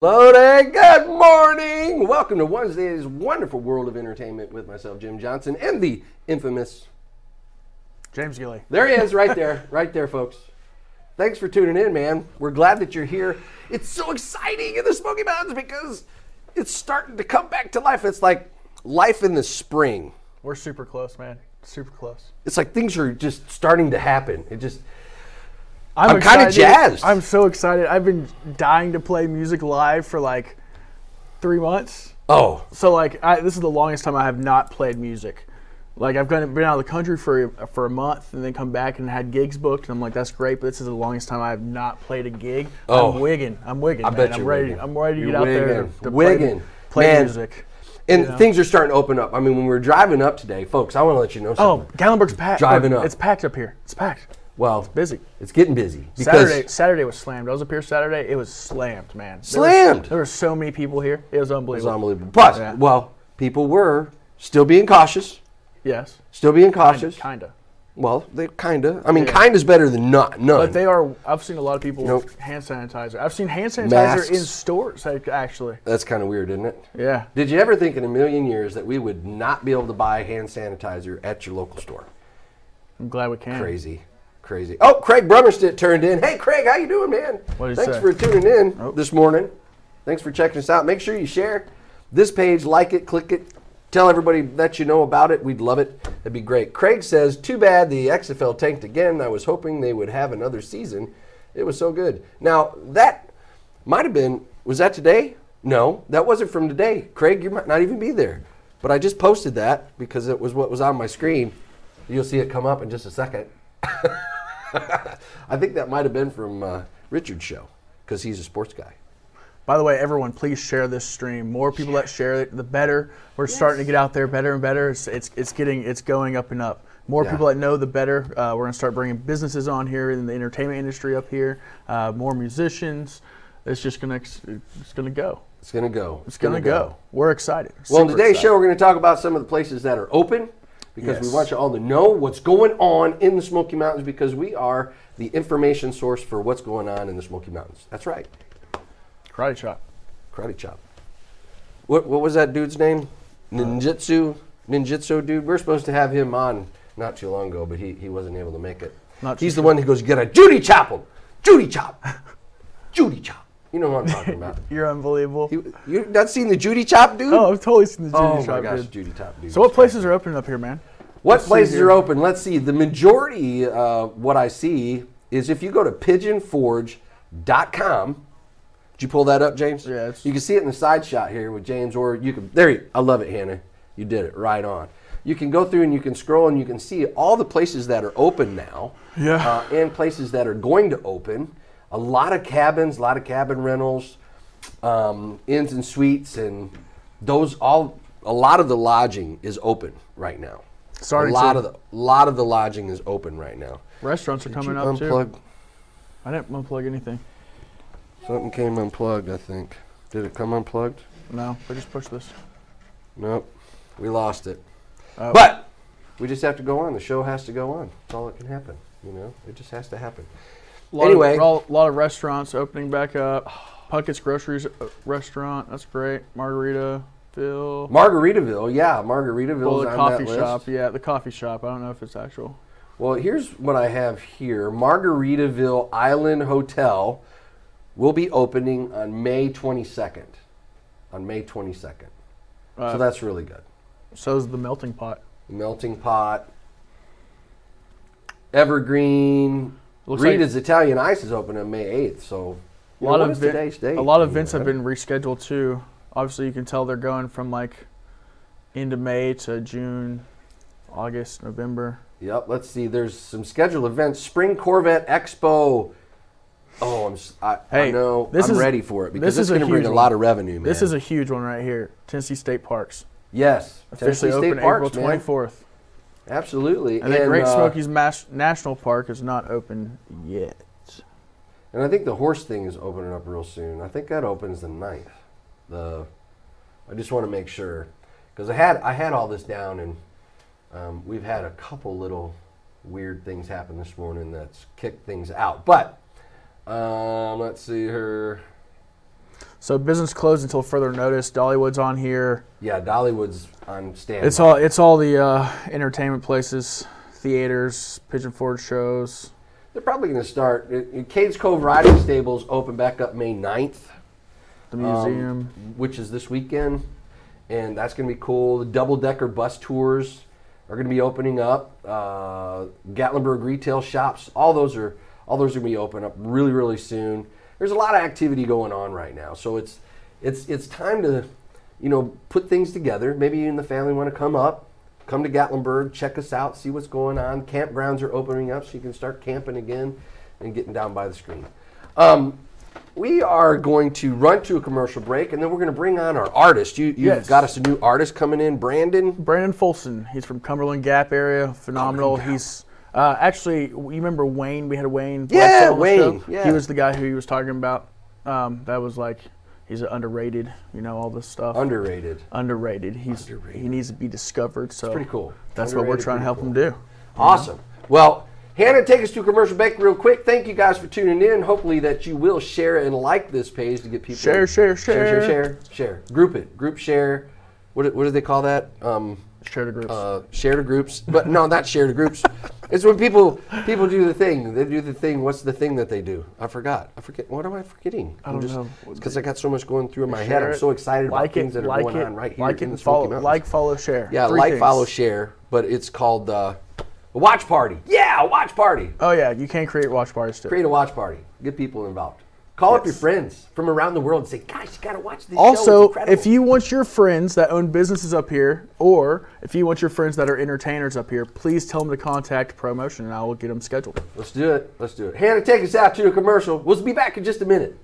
Loading, good morning. Welcome to Wednesday's wonderful world of entertainment with myself, Jim Johnson, and the infamous. James Gilly. There he is, right there, right there, folks. Thanks for tuning in, man. We're glad that you're here. It's so exciting in the Smoky Mountains because it's starting to come back to life. It's like life in the spring. We're super close, man. Super close. It's like things are just starting to happen. It just I'm, I'm kinda jazzed. I'm so excited. I've been dying to play music live for like three months. oh, So like, I, this is the longest time I have not played music. Like I've been out of the country for for a month and then come back and had gigs booked and I'm like that's great, but this is the longest time I have not played a gig. Oh. I'm wigging. I'm wigging. I man. bet I'm you're ready. wigging. I'm ready to You're get out there to Wigging. play, play Man. music. and You know? things are starting to open up. I mean, when we were driving up today, folks, I want to let you know Oh, something. Gatlinburg's packed. Driving up. It's packed up here. It's packed. Well, it's Busy. it's getting busy Saturday, Saturday was slammed. I was up here Saturday. It was slammed, man. There Slammed? Was, there were so many people here. It was It's unbelievable. unbelievable. But Yeah. well, people were still being cautious. Yes, Still being cautious. kinda. Well, they kinda. I mean, Yeah. kinda's better than not none. But they are. I've seen a lot of people Nope. with hand sanitizer. I've seen hand sanitizer Masks. in stores like, actually. That's kind of weird, isn't it? Yeah. Did you ever think in a million years that we would not be able to buy hand sanitizer at your local store? I'm glad we can. Crazy, crazy. Oh, Craig Brummerstedt turned in. Hey, Craig, how you doing, man? What'd Thanks say? for tuning in Oh. this morning. Thanks for checking us out. Make sure you share this page, like it, click it, tell everybody that you know about it. We'd love it. That'd be great. Craig says, "Too bad the XFL tanked again. I was hoping they would have another season. It was so good." Now that might have been. Was that today? No, that wasn't from today. Craig, you might not even be there. But I just posted that because it was what was on my screen. You'll see it come up in just a second. I think that might have been from uh, Richard's show because he's a sports guy. By the way, everyone, please share this stream. More people that share it, the better. We're starting to get out there better and better. It's it's, it's getting it's going up and up. More Yeah. people that know, the better. Uh, we're gonna start bringing businesses on here in the entertainment industry up here. Uh, more musicians. It's just gonna it's gonna go. It's gonna go. It's gonna, go. We're excited. Well, in today's excited. show, we're going to talk about some of the places that are open because we want you all to know what's going on in the Smoky Mountains because we are the information source for what's going on in the Smoky Mountains. That's right. karate chop. Karate Chop. What, what was that dude's name? Ninjitsu? Ninjitsu dude? We're supposed to have him on not too long ago, but he, he wasn't able to make it. Not He's the one who goes, get a Judy chop him! Judy chop! Judy chop! You know what I'm talking about. You're unbelievable. You, you not seen the Judy chop dude? oh, I've totally seen the Judy Oh my chop. gosh, dude. Judy Top dude. So what places are opening up here, man? What see places are open? Let's see. The majority, uh, what I see, is if you go to pigeonforge.com. Did you pull that up, James? It's- You can see it in the side shot here with James, or you can. There, you, I love it, Hannah. You did it right on. You can go through and you can scroll and you can see all the places that are open now, Yeah. uh, and places that are going to open. A lot of cabins, a lot of cabin rentals, um, inns and suites, and those all. A lot of the lodging is open right now. Sorry, a lot to- of the lot of the lodging is open right now. Restaurants are Did coming you up unplug? too. I didn't unplug anything. Something came unplugged. I think. Did it come unplugged? No, I just pushed this. Nope. We lost it. Oh. But we just have to go on. The show has to go on. That's all that can happen. You know, it just has to happen. A lot Anyway. of, a lot of restaurants opening back up. Puckett's Groceries uh, restaurant, that's great. Margaritaville. Margaritaville, yeah, Margaritaville's well, the on coffee that list. shop, yeah, the coffee shop. I don't know if it's actual. Well, here's what I have here. Margaritaville Island Hotel will be opening on May 22nd. On May 22nd. Uh, so that's really good. So's the melting pot. Melting Pot, Evergreen. Looks like- Rita's Italian Ice is open on May 8th. So, A lot know, of vi- today's date? a lot of events know, have been rescheduled too. Obviously, you can tell they're going from like into May to June, August, November. Yep. Let's see. There's some scheduled events. Spring Corvette Expo. Oh, I'm. s- I, I Hey, know. this I'm is- ready for it because this it's is going to bring huge a lot of revenue, man. This is a huge one right here. Tennessee State Parks yes. officially Tennessee open State Parks, April man. Absolutely. And the Great uh, Smokies Mas- National Park is not open yet. And I think the horse thing is opening up real soon. I think that opens the 9th. The I just want to make sure because I had I had all this down and um, we've had a couple little weird things happen this morning that's kicked things out. But um, let's see here. So business closed until further notice. Dollywood's on here. Yeah, Dollywood's on stand. It's all it's all the uh, entertainment places, theaters, Pigeon Forge shows. They're probably going to start. uh, Cades Cove Riding Stables open back up May 9th. The museum. um, which is this weekend, and that's going to be cool. The double decker bus tours are going to be opening up. Uh, Gatlinburg retail shops, all those are all those are going to be open up really really soon. There's a lot of activity going on right now, so it's it's it's time to you know put things together. Maybe you and the family want to come up. Come to Gatlinburg, check us out, see what's going on. Campgrounds are opening up, so you can start camping again and getting down by the screen. Um, we are going to run to a commercial break, and then we're going to bring on our artist. You, you've Yes. got us a new artist coming in, Brandon. Brandon Folson. He's from Cumberland Gap area. Phenomenal. He's uh, actually. You remember Wayne? We had Wayne. Yeah, Bledsoe on the Wayne, yeah. He was the guy who he was talking about. Um, that was like he's underrated. You know all this stuff. Underrated. underrated. He's Underrated. he needs to be discovered. So pretty cool. That's what we're trying to help pretty him do. Awesome. Well, Hannah, take us to commercial break real quick. Thank you guys for tuning in. Hopefully that you will share and like this page to get people Share, share, share, share, share. share, share. Group it, group share. What do- what do they call that? Um, Share the groups. uh, share to groups, but no, not share to groups. It's when people people do the thing. They do the thing. What's the thing that they do? I forgot. I forget. What am I forgetting? I don't know. Because I got so much going through in my head. Share I'm so excited like about things it, that are going it, on right here like in the follow, Mountains. like, follow, share. yeah, Three like, things. follow, share. But it's called uh, a watch party. Yeah, a watch party. Oh yeah, you can create watch parties too. Create a watch party. Get people involved. Call up your friends from around the world and say, "Guys, you got to watch this show. Also, if you want your friends that own businesses up here, or if you want your friends that are entertainers up here, please tell them to contact promotion, and I will get them scheduled. Let's do it. Let's do it. Hannah, take us out to a commercial. We'll be back in just a minute.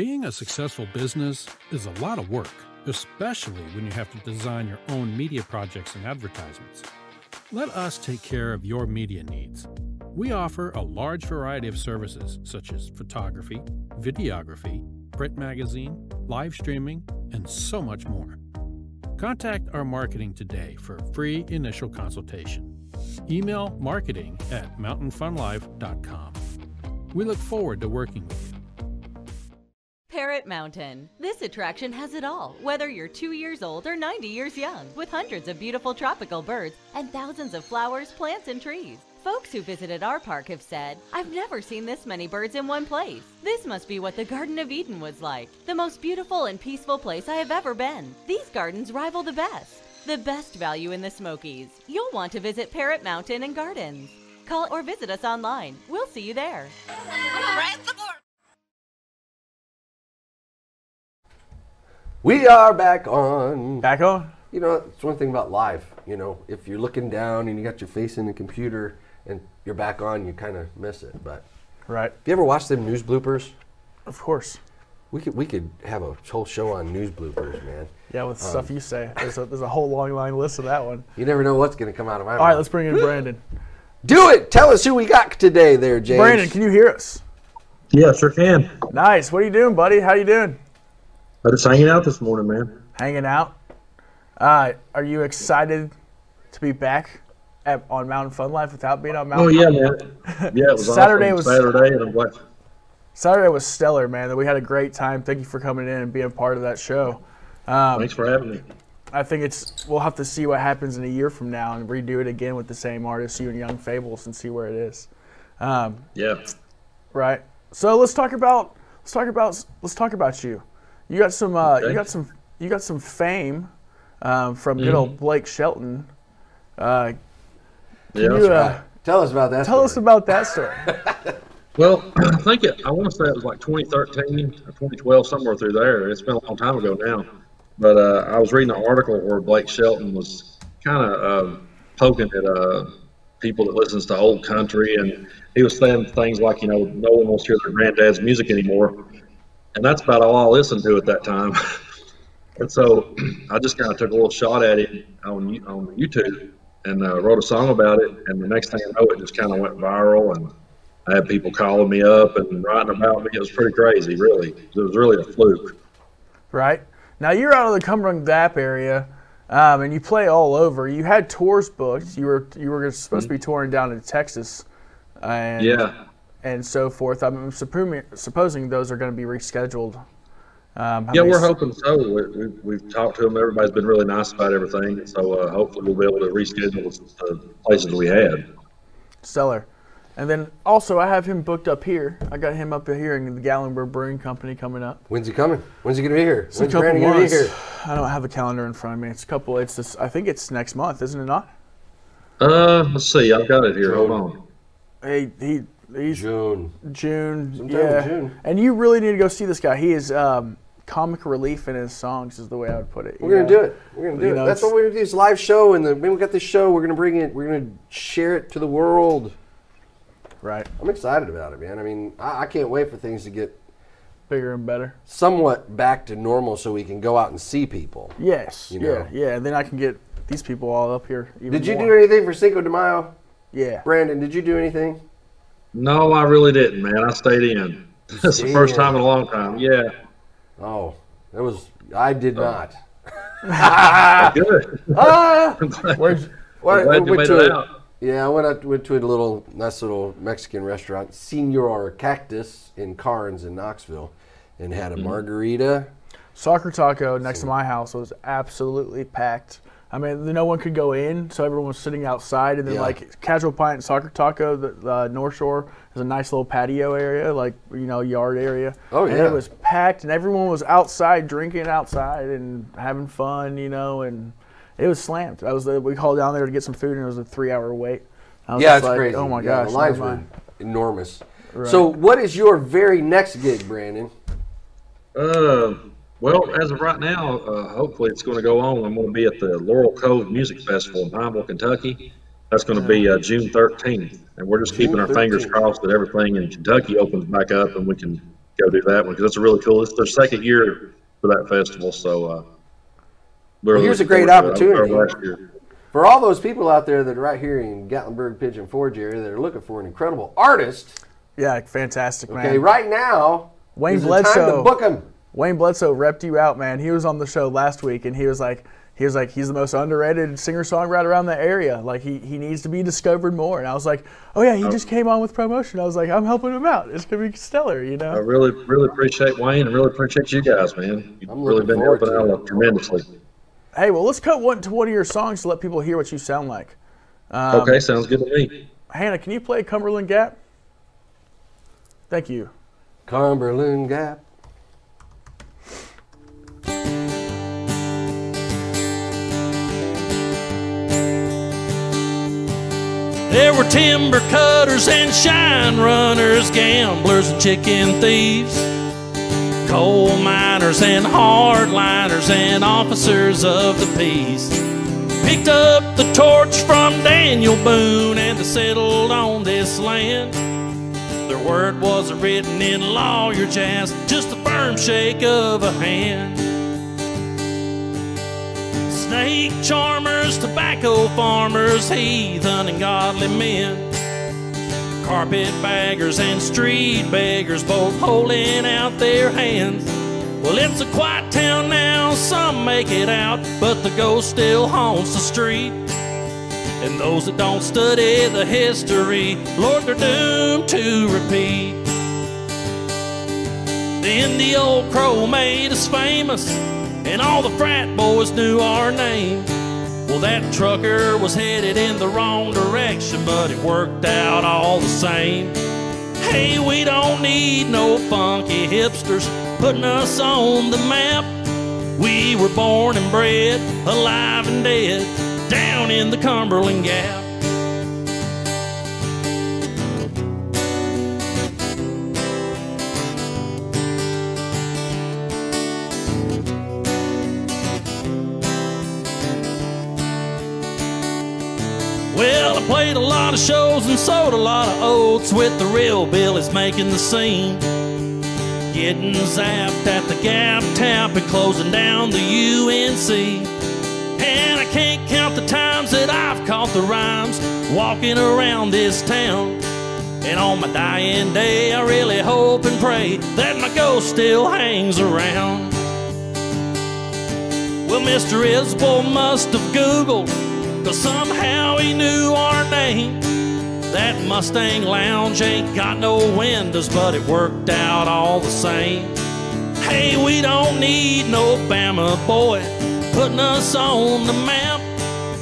Being a successful business is a lot of work, especially when you have to design your own media projects and advertisements. Let us take care of your media needs. We offer a large variety of services such as photography, videography, print magazine, live streaming, and so much more. Contact our marketing today for a free initial consultation. Email marketing at mountainfunlife.com. We look forward to working with you. Parrot Mountain. This attraction has it all, whether you're two years old or 90 years young, with hundreds of beautiful tropical birds and thousands of flowers, plants, and trees. Folks who visited our park have said, I've never seen this many birds in one place. This must be what the Garden of Eden was like, the most beautiful and peaceful place I have ever been. These gardens rival the best. The best value in the Smokies. You'll want to visit Parrot Mountain and Gardens. Call or visit us online. We'll see you there. We are back on. Back on. You know, it's one thing about live. You know, if you're looking down and you got your face in the computer and you're back on, you kind of miss it. But Right. have you ever watched them news bloopers? Of course. We could we could have a whole show on news bloopers, man. Yeah, with Um, stuff you say. There's a, there's a whole long line list of that one. You never know what's going to come out of my mouth. All right, let's bring in Brandon. do it. Tell us who we got today, there, James. Brandon, can you hear us? Yeah, sure can. Nice. What are you doing, buddy? How you doing? I'm just hanging out this morning, man. Hanging out. Uh, are you excited to be back at, on Mountain Fun Life without being on Mountain? Oh yeah, man. Yeah, it was Saturday awesome. was- Saturday, and I'm glad. Saturday was stellar, man. We had a great time. Thank you for coming in and being part of that show. Thanks for having me. I think it's we'll have to see what happens in a year from now and redo it again with the same artists, you and Young Fables, and see where it is. Um, Yeah. right. So let's talk about let's talk about let's talk about you. You got some uh, you got some you got some fame um, from good old Blake Shelton. Uh, Yeah. you, that's uh, right. Tell us about that. tell us about that story. Well, I think it. I want to say it was like 2013 or 2012, somewhere through there. It's been a long time ago now. But uh, I was reading an article where Blake Shelton was kind of um, poking at uh, people that listens to old country, and he was saying things like, you know, no one wants to hear their granddad's music anymore. And that's about all I listened to at that time. and so I just kind of took a little shot at it on on YouTube and uh, wrote a song about it. And the next thing I know, it just kind of went viral, and I had people calling me up and writing about me. It was pretty crazy, really. It was really a fluke. Right now, you're out of the Cumberland Gap area. Um, and you play all over. You had tours booked. You were you were supposed to be touring down in Texas, and Yeah. And so forth. I'm supposing, supposing those are going to be rescheduled. Um, Yeah, we're s- hoping so. We, we, we've talked to them. Everybody's been really nice about everything. So uh, hopefully we'll be able to reschedule the places we had. Stellar. And then also, I have him booked up here. I got him up here in the Gatlinburg Brewing Company coming up. When's he coming? When's he gonna be here? It's a When's couple Brandon gonna be months. here? I don't have a calendar in front of me. It's a couple. It's this. I think it's next month, isn't it not? Uh, let's see. I've got it here. Hold on. Hey, he he's June. June. Sometime yeah. June. And you really need to go see this guy. He is um, comic relief in his songs, is the way I would put it. We're gonna do it. We're gonna do You it. know, That's what we're gonna do. This live show, and then when we got this show, we're gonna bring it. We're gonna share it to the world. Right. I'm excited about it, man. I mean, I, I can't wait for things to get Bigger and better. somewhat back to normal, so we can go out and see people. Yes. You yeah. know. Yeah. And then I can get these people all up here. Even Did you more. do anything for Cinco de Mayo, Yeah. Brandon? Did you do anything? No, I really didn't, man. I stayed in. It's the first in. time in a long time. Yeah. Oh, that was I did not. Good. ah! Where's Well, I glad you went made to it a- out. Yeah, I went out went to a little nice little Mexican restaurant, Senor Cactus in Karns in Knoxville, and had a Mm-hmm. margarita. Soccer Taco next to my house was absolutely packed. I mean, no one could go in, so everyone was sitting outside. And then, Yeah. like Casual Pint and Soccer Taco, the uh, North Shore is a nice little patio area, like you know, yard area. Oh, and yeah. it was packed, and everyone was outside drinking outside and having fun, you know, and it was slammed. I was uh, we called down there to get some food, and it was a three-hour wait. I was Yeah, it's like, crazy. Oh my Yeah, gosh, the lines were mind. enormous. So, what is your very next gig, Brandon? Uh, well, as of right now, uh, hopefully it's going to go on. I'm going to be at the Laurel Cove Music Festival in Pineville, Kentucky. That's going to be uh, June 13th, and we're just keeping our fingers crossed that everything in Kentucky opens back up and we can go do that one because it's a really cool. It's their second year for that festival, so. Uh, we're Well, here's a great forward to it. I was there opportunity. For all those people out there that are right here in Gatlinburg Pigeon Forge area that are looking for an incredible artist, Yeah, fantastic, man. okay, right now Wayne is the time to Bledsoe. book them. Wayne Bledsoe repped you out, man. He was on the show last week, and he was like, he was like, he's the most underrated singer songwriter around the area. Like he, he needs to be discovered more. And I was like, oh yeah, he just came on with promotion. I was like, I'm helping him out. It's gonna be stellar, you know. I really, really appreciate Wayne and really appreciate you guys, man. You've I'm really been helping to out tremendously. Hey, well, let's cut one to one of your songs to let people hear what you sound like. Um, okay, sounds good to me. Hannah, can you play Cumberland Gap? Thank you. Cumberland Gap. There were timber cutters and shine runners, gamblers and chicken thieves, coal miners and hardliners and officers of the peace. Picked up the torch from Daniel Boone and settled on this land. Their word wasn't written in lawyer jazz, just a firm shake of a hand. Snake charmers, tobacco farmers, heathen and godly men. Carpet baggers and street beggars both holding out their hands. Well, it's a quiet town now, some make it out, but the ghost still haunts the street. And those that don't study the history, Lord, they're doomed to repeat. Then the old crow made us famous, and all the frat boys knew our name. Well, that trucker was headed in the wrong direction, but it worked out all the same. Hey, we don't need no funky hipsters putting us on the map. We were born and bred, alive and dead, down in the Cumberland Gap. I played a lot of shows and sold a lot of oats with the real Billy's making the scene. Getting zapped at the Gap Tap and closing down the UNC. And I can't count the times that I've caught the rhymes walking around this town. And on my dying day, I really hope and pray that my ghost still hangs around. Well, Mr. Isbell must have Googled, cause somehow he knew our name. That Mustang Lounge ain't got no windows, but it worked out all the same. Hey, we don't need no Bama boy putting us on the map.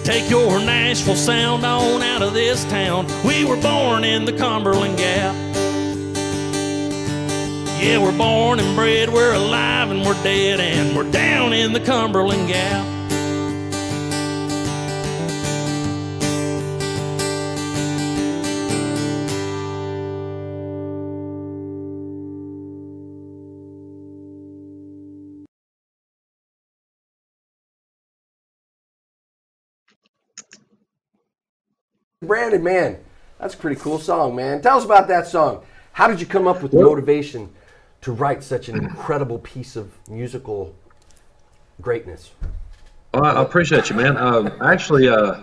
Take your Nashville sound on out of this town. We were born in the Cumberland Gap. Yeah, we're born and bred, we're alive and we're dead, and we're down in the Cumberland Gap. Brandon, man, that's a pretty cool song, man. Tell us about that song. How did you come up with the motivation to write such an incredible piece of musical greatness? Well, I I appreciate you, man. Um, actually, uh,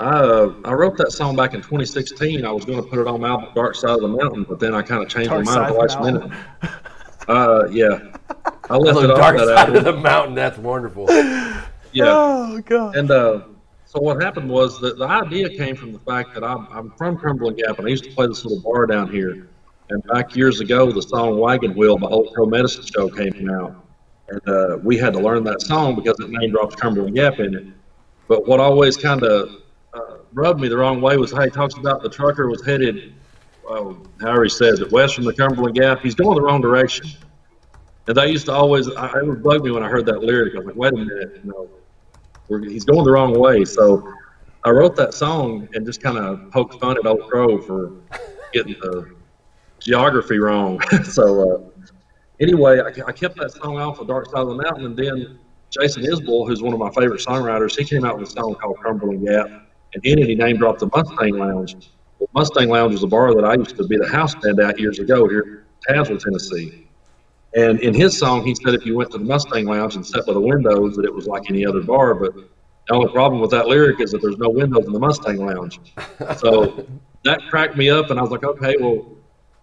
I, uh, I wrote that song back in 2016. I was going to put it on my album Dark Side of the Mountain, but then I kind of changed Dark my mind at the last of minute. Uh, yeah, I left The it off dark that side of the mountain. That's wonderful. Yeah, Oh god. and uh, so what happened was that the idea came from the fact that I'm, I'm from Cumberland Gap, and I used to play this little bar down here. And back years ago, the song "Wagon Wheel" by Old Crow Medicine Show came out, and uh, we had to learn that song because it name drops Cumberland Gap in it. But what always kind of uh, rubbed me the wrong way was how he talks about the trucker was headed, uh, however he says it, west from the Cumberland Gap. He's going the wrong direction. And that used to always, I, it would bug me when I heard that lyric. I was like, wait a minute, you know, he's going the wrong way. So I wrote that song and just kind of poked fun at Old Crow for getting the geography wrong. so uh, anyway, I, I kept that song off of Dark Side of the Mountain, and then Jason Isbell, who's one of my favorite songwriters, he came out with a song called Cumberland Gap, and in it he name dropped the Mustang Lounge. The Mustang Lounge was a bar that I used to be the house band at years ago here in Tazewell, Tennessee. And in his song, he said if you went to the Mustang Lounge and sat by the windows, that it was like any other bar. But the only problem with that lyric is that there's no windows in the Mustang Lounge. So that cracked me up, and I was like, okay, well,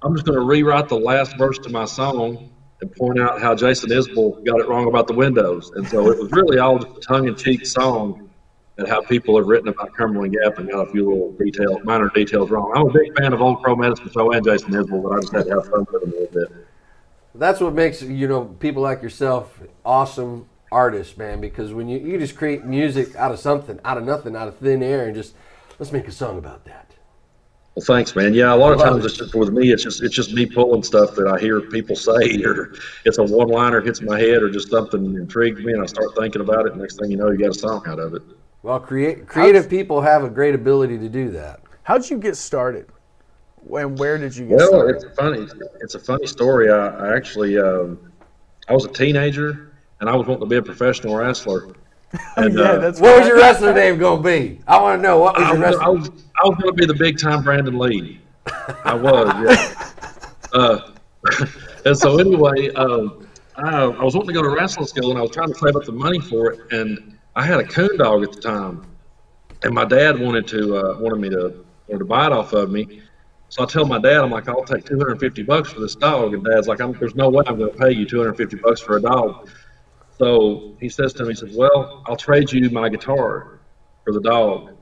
I'm just going to rewrite the last verse to my song and point out how Jason Isbell got it wrong about the windows. And so it was really all just a tongue-in-cheek song and how people have written about Cumberland Gap and got a few little details, minor details wrong. I'm a big fan of Old Crow Medicine Show and Jason Isbell, but I just had to have fun with him a little bit. That's what makes you know people like yourself awesome artists, man. Because when you you just create music out of something, out of nothing, out of thin air, and just let's make a song about that. Well, thanks, man. Yeah, a lot of times it's just with me. It's just it's just me pulling stuff that I hear people say, or it's a one-liner hits my head, or just something intrigues me, and I start thinking about it. Next thing you know, you got a song out of it. Well, create creative people have a great ability to do that. How'd you get started? And where did you get Well, started? it's a funny it's a funny story. I, I actually um, I was a teenager, and I was wanting to be a professional wrestler. And, yeah, uh, that's What was your wrestler name gonna be? I want to know what was I your was, I wrestler. was, I was going to be the big time Brandon Lee. I was, yeah. Uh, and so anyway, um, I, I was wanting to go to wrestling school, and I was trying to save up the money for it. And I had a coon dog at the time, and my dad wanted to uh, wanted me to wanted to buy it off of me. So I tell my dad, I'm like, I'll take 250 bucks for this dog, and Dad's like, there's no way I'm going to pay you 250 bucks for a dog. So he says to me, he says, Well, I'll trade you my guitar for the dog.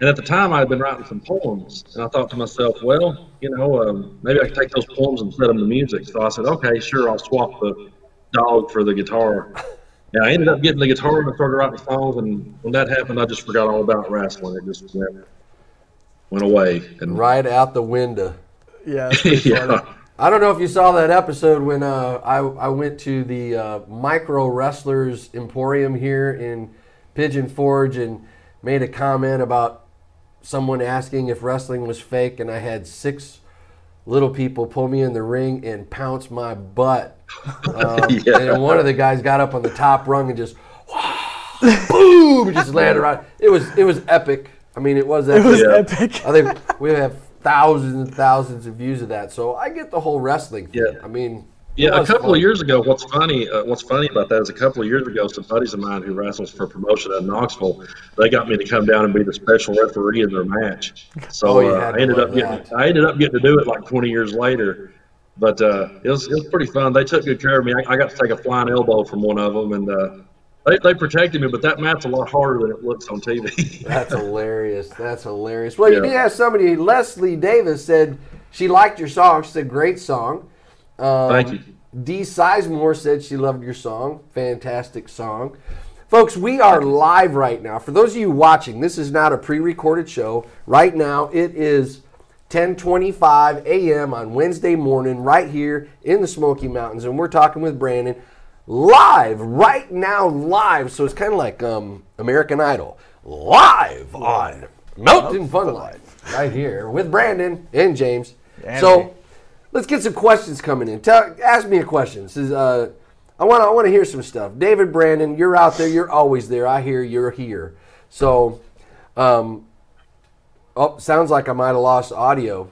And at the time, I had been writing some poems, and I thought to myself, well, you know, um, maybe I could take those poems and set them to music. So I said, okay, sure, I'll swap the dog for the guitar. And I ended up getting the guitar and I started writing songs. And when that happened, I just forgot all about wrestling. It just went, went away. And Right out the window. yeah, that's pretty funny. yeah, I don't know if you saw that episode when uh, I, I went to the uh, Micro Wrestlers Emporium here in Pigeon Forge and made a comment about someone asking if wrestling was fake, and I had six little people pull me in the ring and pounce my butt. Um, Yeah. And one of the guys got up on the top rung and just boom, just landed right. It was it was epic. I mean, it was epic. It was Yeah. epic. I think we have thousands and thousands of views of that. So I get the whole wrestling thing. Yeah. I mean, Yeah, a couple fun. of years ago. What's funny? Uh, what's funny about that is a couple of years ago, some buddies of mine who wrestles for a promotion in Knoxville, they got me to come down and be the special referee in their match. So Oh, you uh, I ended up getting, that. I ended up getting to do it like 20 years later. But uh, it was it was pretty fun. They took good care of me. I, I got to take a flying elbow from one of them, and uh, they they protected me. But that map's a lot harder than it looks on TV. That's hilarious. That's hilarious. Well, you Yeah. did have somebody. Leslie Davis said she liked your song. She said great song. Um, Thank you. Dee Sizemore said she loved your song. Fantastic song. Folks, we are live right now. For those of you watching, this is not a pre-recorded show. Right now, it is 10:25 a.m. on Wednesday morning, right here in the Smoky Mountains, and we're talking with Brandon live right now, live. So it's kind of like um, American Idol, live on Mountain Fun Life, right here with Brandon and James. And so me. let's get some questions coming in. Tell, ask me a question. This is, uh, I want to I want to hear some stuff. David Brandon, you're out there. You're always there. I hear you're here. So, um, oh, sounds like I might have lost audio.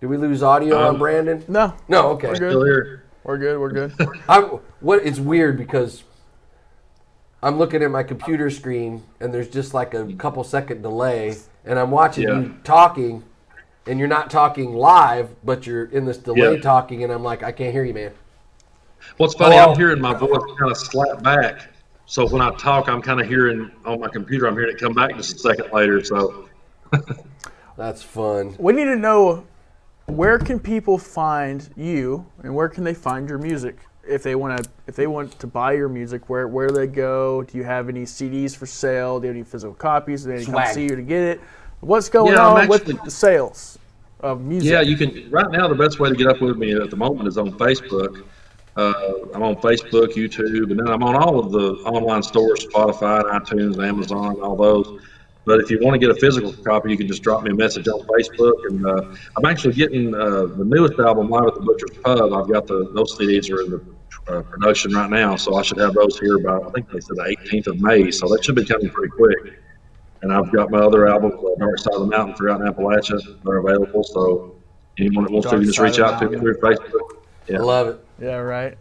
Did we lose audio on Um, Brandon? No, No. Okay. we're Still here. We're good. We're good. I what it's weird because I'm looking at my computer screen and there's just like a couple second delay and I'm watching Yeah. you talking and you're not talking live but you're in this delay Yeah. talking and I'm like I can't hear you man. What's funny, Oh. I'm hearing my voice kind of slap back. So when I talk, I'm kind of hearing on my computer, I'm hearing it come back just a second later. So That's fun. we need to know where can people find you and where can they find your music if they want to if they want to buy your music where where do they go do you have any cds for sale do you have any physical copies do they come see you to get it what's going Yeah, on actually- with the sales of music yeah, you can. Right now, the best way to get up with me at the moment is on Facebook. Uh, I'm on Facebook, YouTube, and then I'm on all of the online stores: Spotify, iTunes, Amazon, all those. But if you want to get a physical copy, you can just drop me a message on Facebook. And uh, I'm actually getting uh, the newest album, Live at the Butcher's Pub. I've got the those CDs are in the uh, production right now, so I should have those here by I think they said the 18th of May. So that should be coming pretty quick. And I've got my other albums, uh, Dark Side of the Mountain, Throughout Appalachia. They're available, so anyone that wants Dark to, you can just reach out to me through Facebook. I love it. yeah right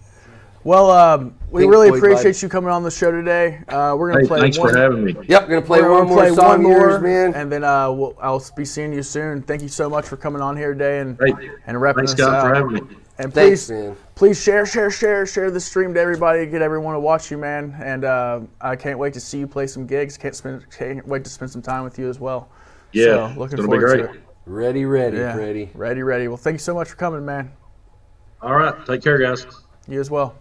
well um, we Pink really Floyd appreciate vibes. you coming on the show today uh, we're gonna Hey, play thanks one, for having me. Yep, gonna play we're one gonna more play song one more, yours, man. and then uh, we'll, I'll be seeing you soon. Thank you so much for coming on here today and Hey, and repping thanks, us Scott, out. for having me. And Thanks, please, man. please share, share, share, share the stream to everybody. Get everyone to watch you, man. And uh, I can't wait to see you play some gigs. Can't spend, can't wait to spend some time with you as well. Yeah, so, looking it's gonna be forward great. to it. Ready, ready, Yeah, ready. ready, ready. Well, thank you so much for coming, man. All right, take care, guys. You as well.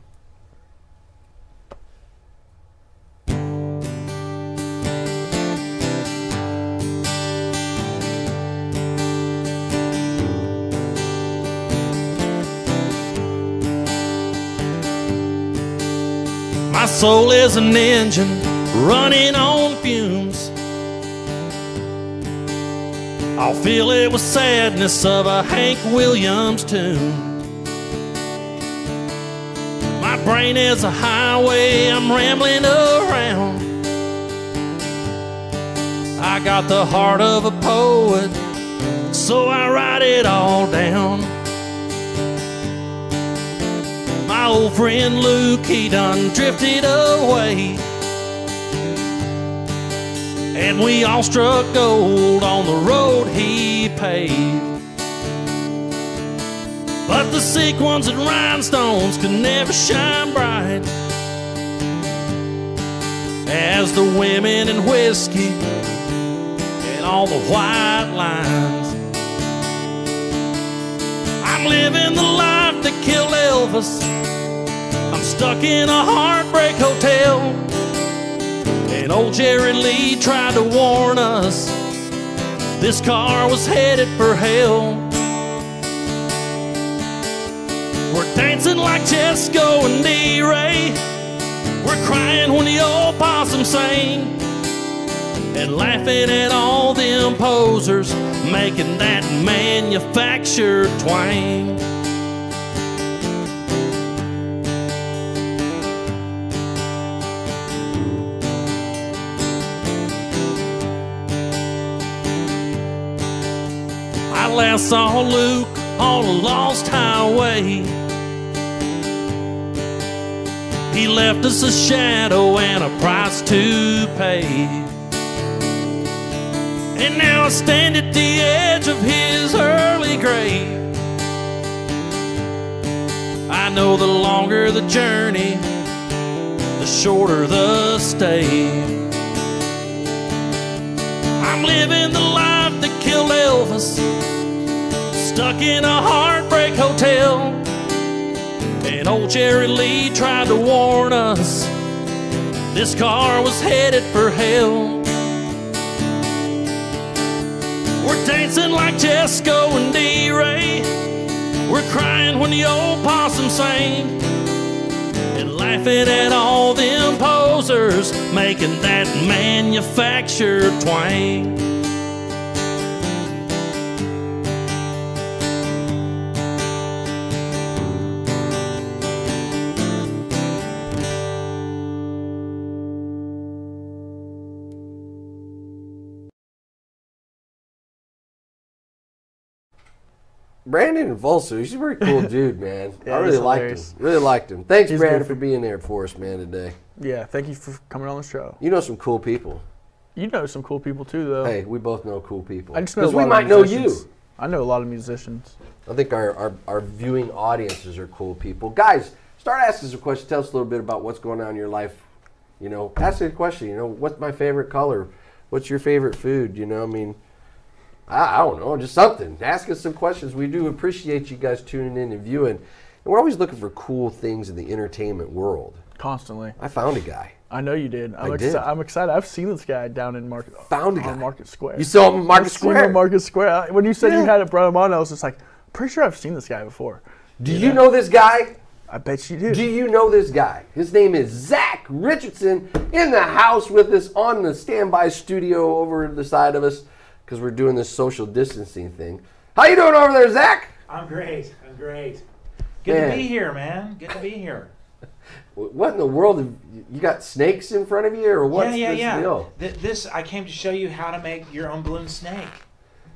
Soul is an engine running on fumes. I'll fill it with sadness of a Hank Williams tune. My brain is a highway, I'm rambling around. I got the heart of a poet, so I write it all down. My old friend Luke, he done drifted away. And we all struck gold on the road he paved. But the sequins and rhinestones could never shine bright as the women and whiskey and all the white lines. I'm living the life that killed Elvis. Stuck in a heartbreak hotel. And old Jerry Lee tried to warn us this car was headed for hell. We're dancing like Jesco and D-Ray. We're crying when the old possum sang. And laughing at all them posers making that manufactured twang. Last saw Luke on a lost highway. He left us a shadow and a price to pay. And now I stand at the edge of his early grave. I know the longer the journey, the shorter the stay. I'm living the life that killed Elvis, stuck in a heartbreak hotel. And old Jerry Lee tried to warn us this car was headed for hell. We're dancing like Jesco and D Ray. We're crying when the old possum sang. And laughing at all them posers making that manufactured twang. Brandon Volso, he's a very cool dude, man. Yeah, I really liked hilarious. him. Really liked him. Thanks, He's Brandon, goofy. for being there for us, man, today. Yeah, thank you for coming on the show. You know some cool people. You know some cool people too, though. Hey, we both know cool people. I just know a we of might know you. I know a lot of musicians. I think our, our, our viewing audiences are cool people. Guys, start asking some questions. Tell us a little bit about what's going on in your life. You know, ask a question. You know, what's my favorite color? What's your favorite food? You know, I mean, I, I don't know, just something. Ask us some questions. We do appreciate you guys tuning in and viewing. And we're always looking for cool things in the entertainment world. Constantly. I found a guy. I know you did. I'm, I exci- did. I'm excited. I've seen this guy down in Market. Found a guy. Market Square. You saw him in Market I've seen him Square. in Market Square. When you said Yeah. you had it brought him on, I was just like, pretty sure I've seen this guy before. Do you know this guy? I bet you do. Do you know this guy? His name is Zach Richardson in the house with us on the standby studio over the side of us because we're doing this social distancing thing. How you doing over there, Zach? I'm great. I'm great. Good Man. to be here, man. Good to be here. What in the world? Have, you got snakes in front of you, or what's yeah, yeah, this yeah. deal? Th- this I came to show you how to make your own balloon snake.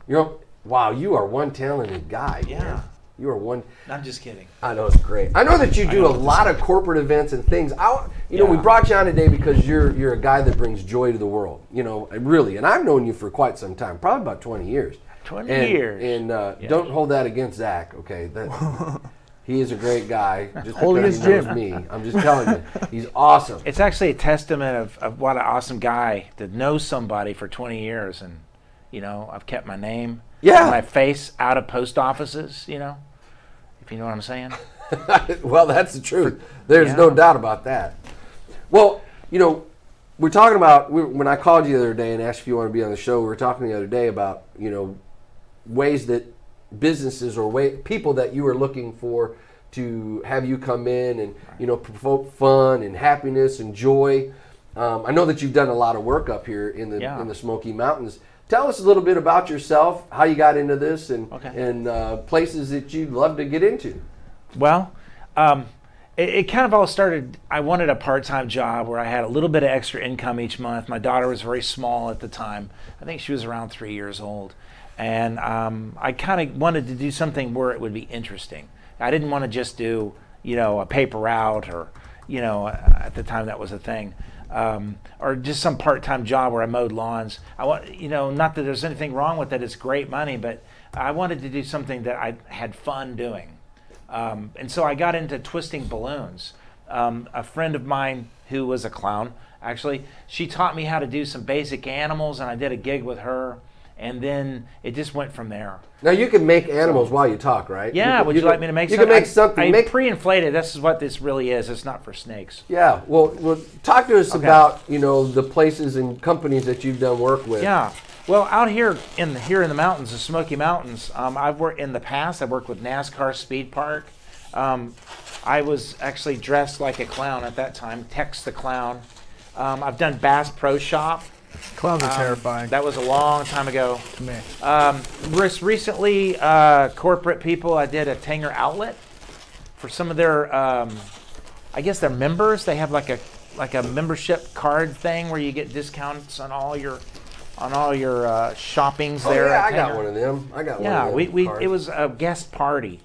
You're wow. You are one talented guy. Yeah. man. You are one. I'm just kidding. I know it's great. I know that you do a lot of corporate events and things. I, you know, we brought you on today because you're you're a guy that brings joy to the world. You know, really, and I've known you for quite some time, probably about twenty years. 20 and, years. And uh, don't hold that against Zach. Okay, that he is a great guy. Just Hold because he knows Jim. me, I'm just telling you, he's awesome. It's actually a testament of, of what an awesome guy to know somebody for 20 years, and you know I've kept my name, Yeah. my face out of post offices. You know, if you know what I'm saying. well, that's the truth. There's Yeah. no doubt about that. Well, you know, we're talking about when I called you the other day and asked if you want to be on the show. We were talking the other day about you know ways that businesses or way people that you are looking for to have you come in and you know provoke fun and happiness and joy. Um, I know that you've done a lot of work up here in the Yeah. in the Smoky Mountains. Tell us a little bit about yourself, how you got into this, and Okay. and uh, places that you'd love to get into. Well, um, it, it kind of all started. I wanted a part-time job where I had a little bit of extra income each month. My daughter was very small at the time. I think she was around three years old, and um, I kind of wanted to do something where it would be interesting. I didn't want to just do, you know, a paper route or, you know, at the time that was a thing. Um, or just some part-time job where I mowed lawns. I want, you know, not that there's anything wrong with it. It's great money, but I wanted to do something that I had fun doing. Um, and so I got into twisting balloons. Um, a friend of mine who was a clown, actually, she taught me how to do some basic animals, and I did a gig with her. And then it just went from there. Now you can make animals while you talk, right? Yeah, can- would you, can- like me to make You some? can make I- something. I, make, pre-inflated. This is what this really is. It's not for snakes. yeah. Well, well, talk to us Okay. about you know the places and companies that you've done work with. Yeah. Well, out here in the, here in the mountains, the Smoky Mountains, um, I've worked in the past. I've worked with NASCAR Speed Park. Um, I was actually dressed like a clown at that time. Tex the Clown. Um, I've done Bass Pro Shop. Clowns are Um, terrifying That was a long time ago. to me. Um, recently, uh, corporate people, I did a Tanger outlet for some of their, um, I guess their members. They have like a like a membership card thing where you get discounts on all your on all your uh, shoppings Oh, there. yeah, at I got one of them. I got one. Yeah, of them we, we cards. it was a guest party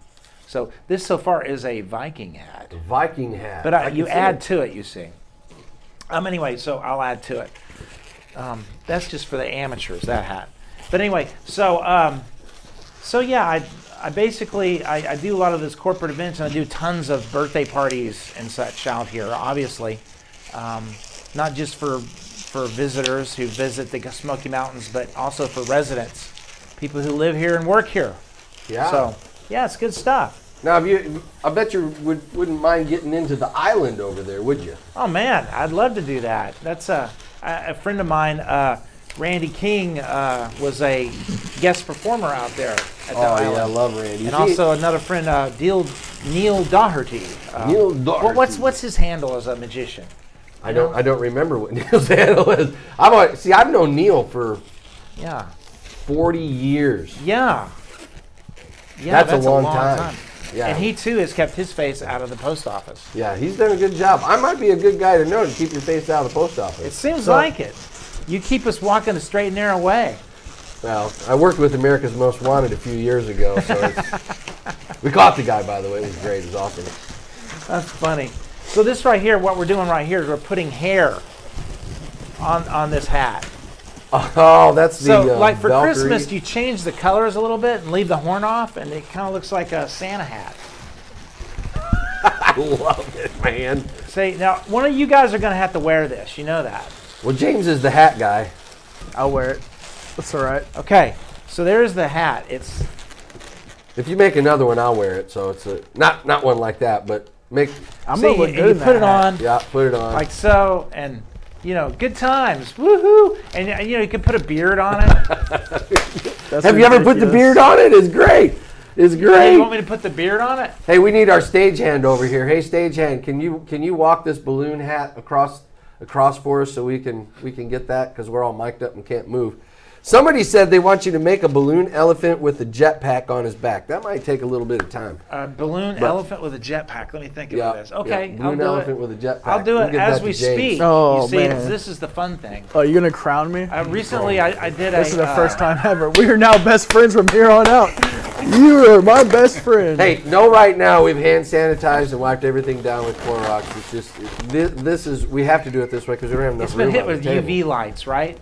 So this so far is a Viking hat. Viking hat. But uh, I you add it. to it, you see. Um. Anyway, so I'll add to it. Um, that's just for the amateurs. That hat. But anyway, so um, so yeah, I I basically I, I do a lot of those corporate events and I do tons of birthday parties and such out here. Obviously, um, not just for for visitors who visit the Smoky Mountains, but also for residents, people who live here and work here. Yeah. So yeah, it's good stuff. now, you, I bet you would wouldn't mind getting into the island over there, would you? Oh man, I'd love to do that. That's a a, a friend of mine, uh, Randy King, uh, was a guest performer out there at the Oh island. yeah, I love Randy. and He- also another friend, uh, Neil, Neil Doherty. Um, Neil what- what's what's his handle as a magician? I don't I don't remember what Neil's handle is. I've always, see I've known Neil for Yeah, 40 years. yeah, yeah. That's a long time. Yeah. And he too has kept his face out of the post office. Yeah, he's done a good job. I might be a good guy to know to keep your face out of the post office. It seems So- like it. You keep us walking a straight and narrow way. Well, I worked with America's Most Wanted a few years ago, so it's, we caught the guy. By the way, it was great. It was awesome. That's funny. So this right here, what we're doing right here is we're putting hair on on this hat. Oh, that's the So, uh, like for Valkyrie. Christmas, you change the colors a little bit and leave the horn off, and it kind of looks like a Santa hat. I love it, man. Say now, one of you guys are going to have to wear this. You know that. Well, James is the hat guy. I'll wear it. That's all right. Okay. So there's the hat. It's If you make another one, I'll wear it. So it's a not not one like that, but make I'm see, gonna look good you in put that it hat. on yeah, put it on. like so, and you know, good times, woohoo! And uh, you know, you can put a beard on it. That's Have you ever put the beard on it? It's great. It's Hey, great. you want me to put the beard on it? Hey, we need our stagehand over here. Hey, stagehand, can you can you walk this balloon hat across across for us so we can we can get that because we're all mic'd up and can't move. Somebody said they want you to make a balloon elephant with a jetpack on his back. That might take a little bit of time. A balloon But- elephant with a jetpack. Let me think Yeah, about this. Okay, yeah, I'll balloon do elephant it. with a jetpack. I'll do We'll it as we speak. Oh, you see, man, this is the fun thing. Oh, you're gonna crown me? Uh, recently, I, I did a. this is the uh, first time ever. We are now best friends from here on out. You are my best friend. Hey, no, right now we've hand sanitized and wiped everything down with Clorox. It's just it, this, this is we have to do it this way because we don't have enough It's been hit on with. UV lights, right?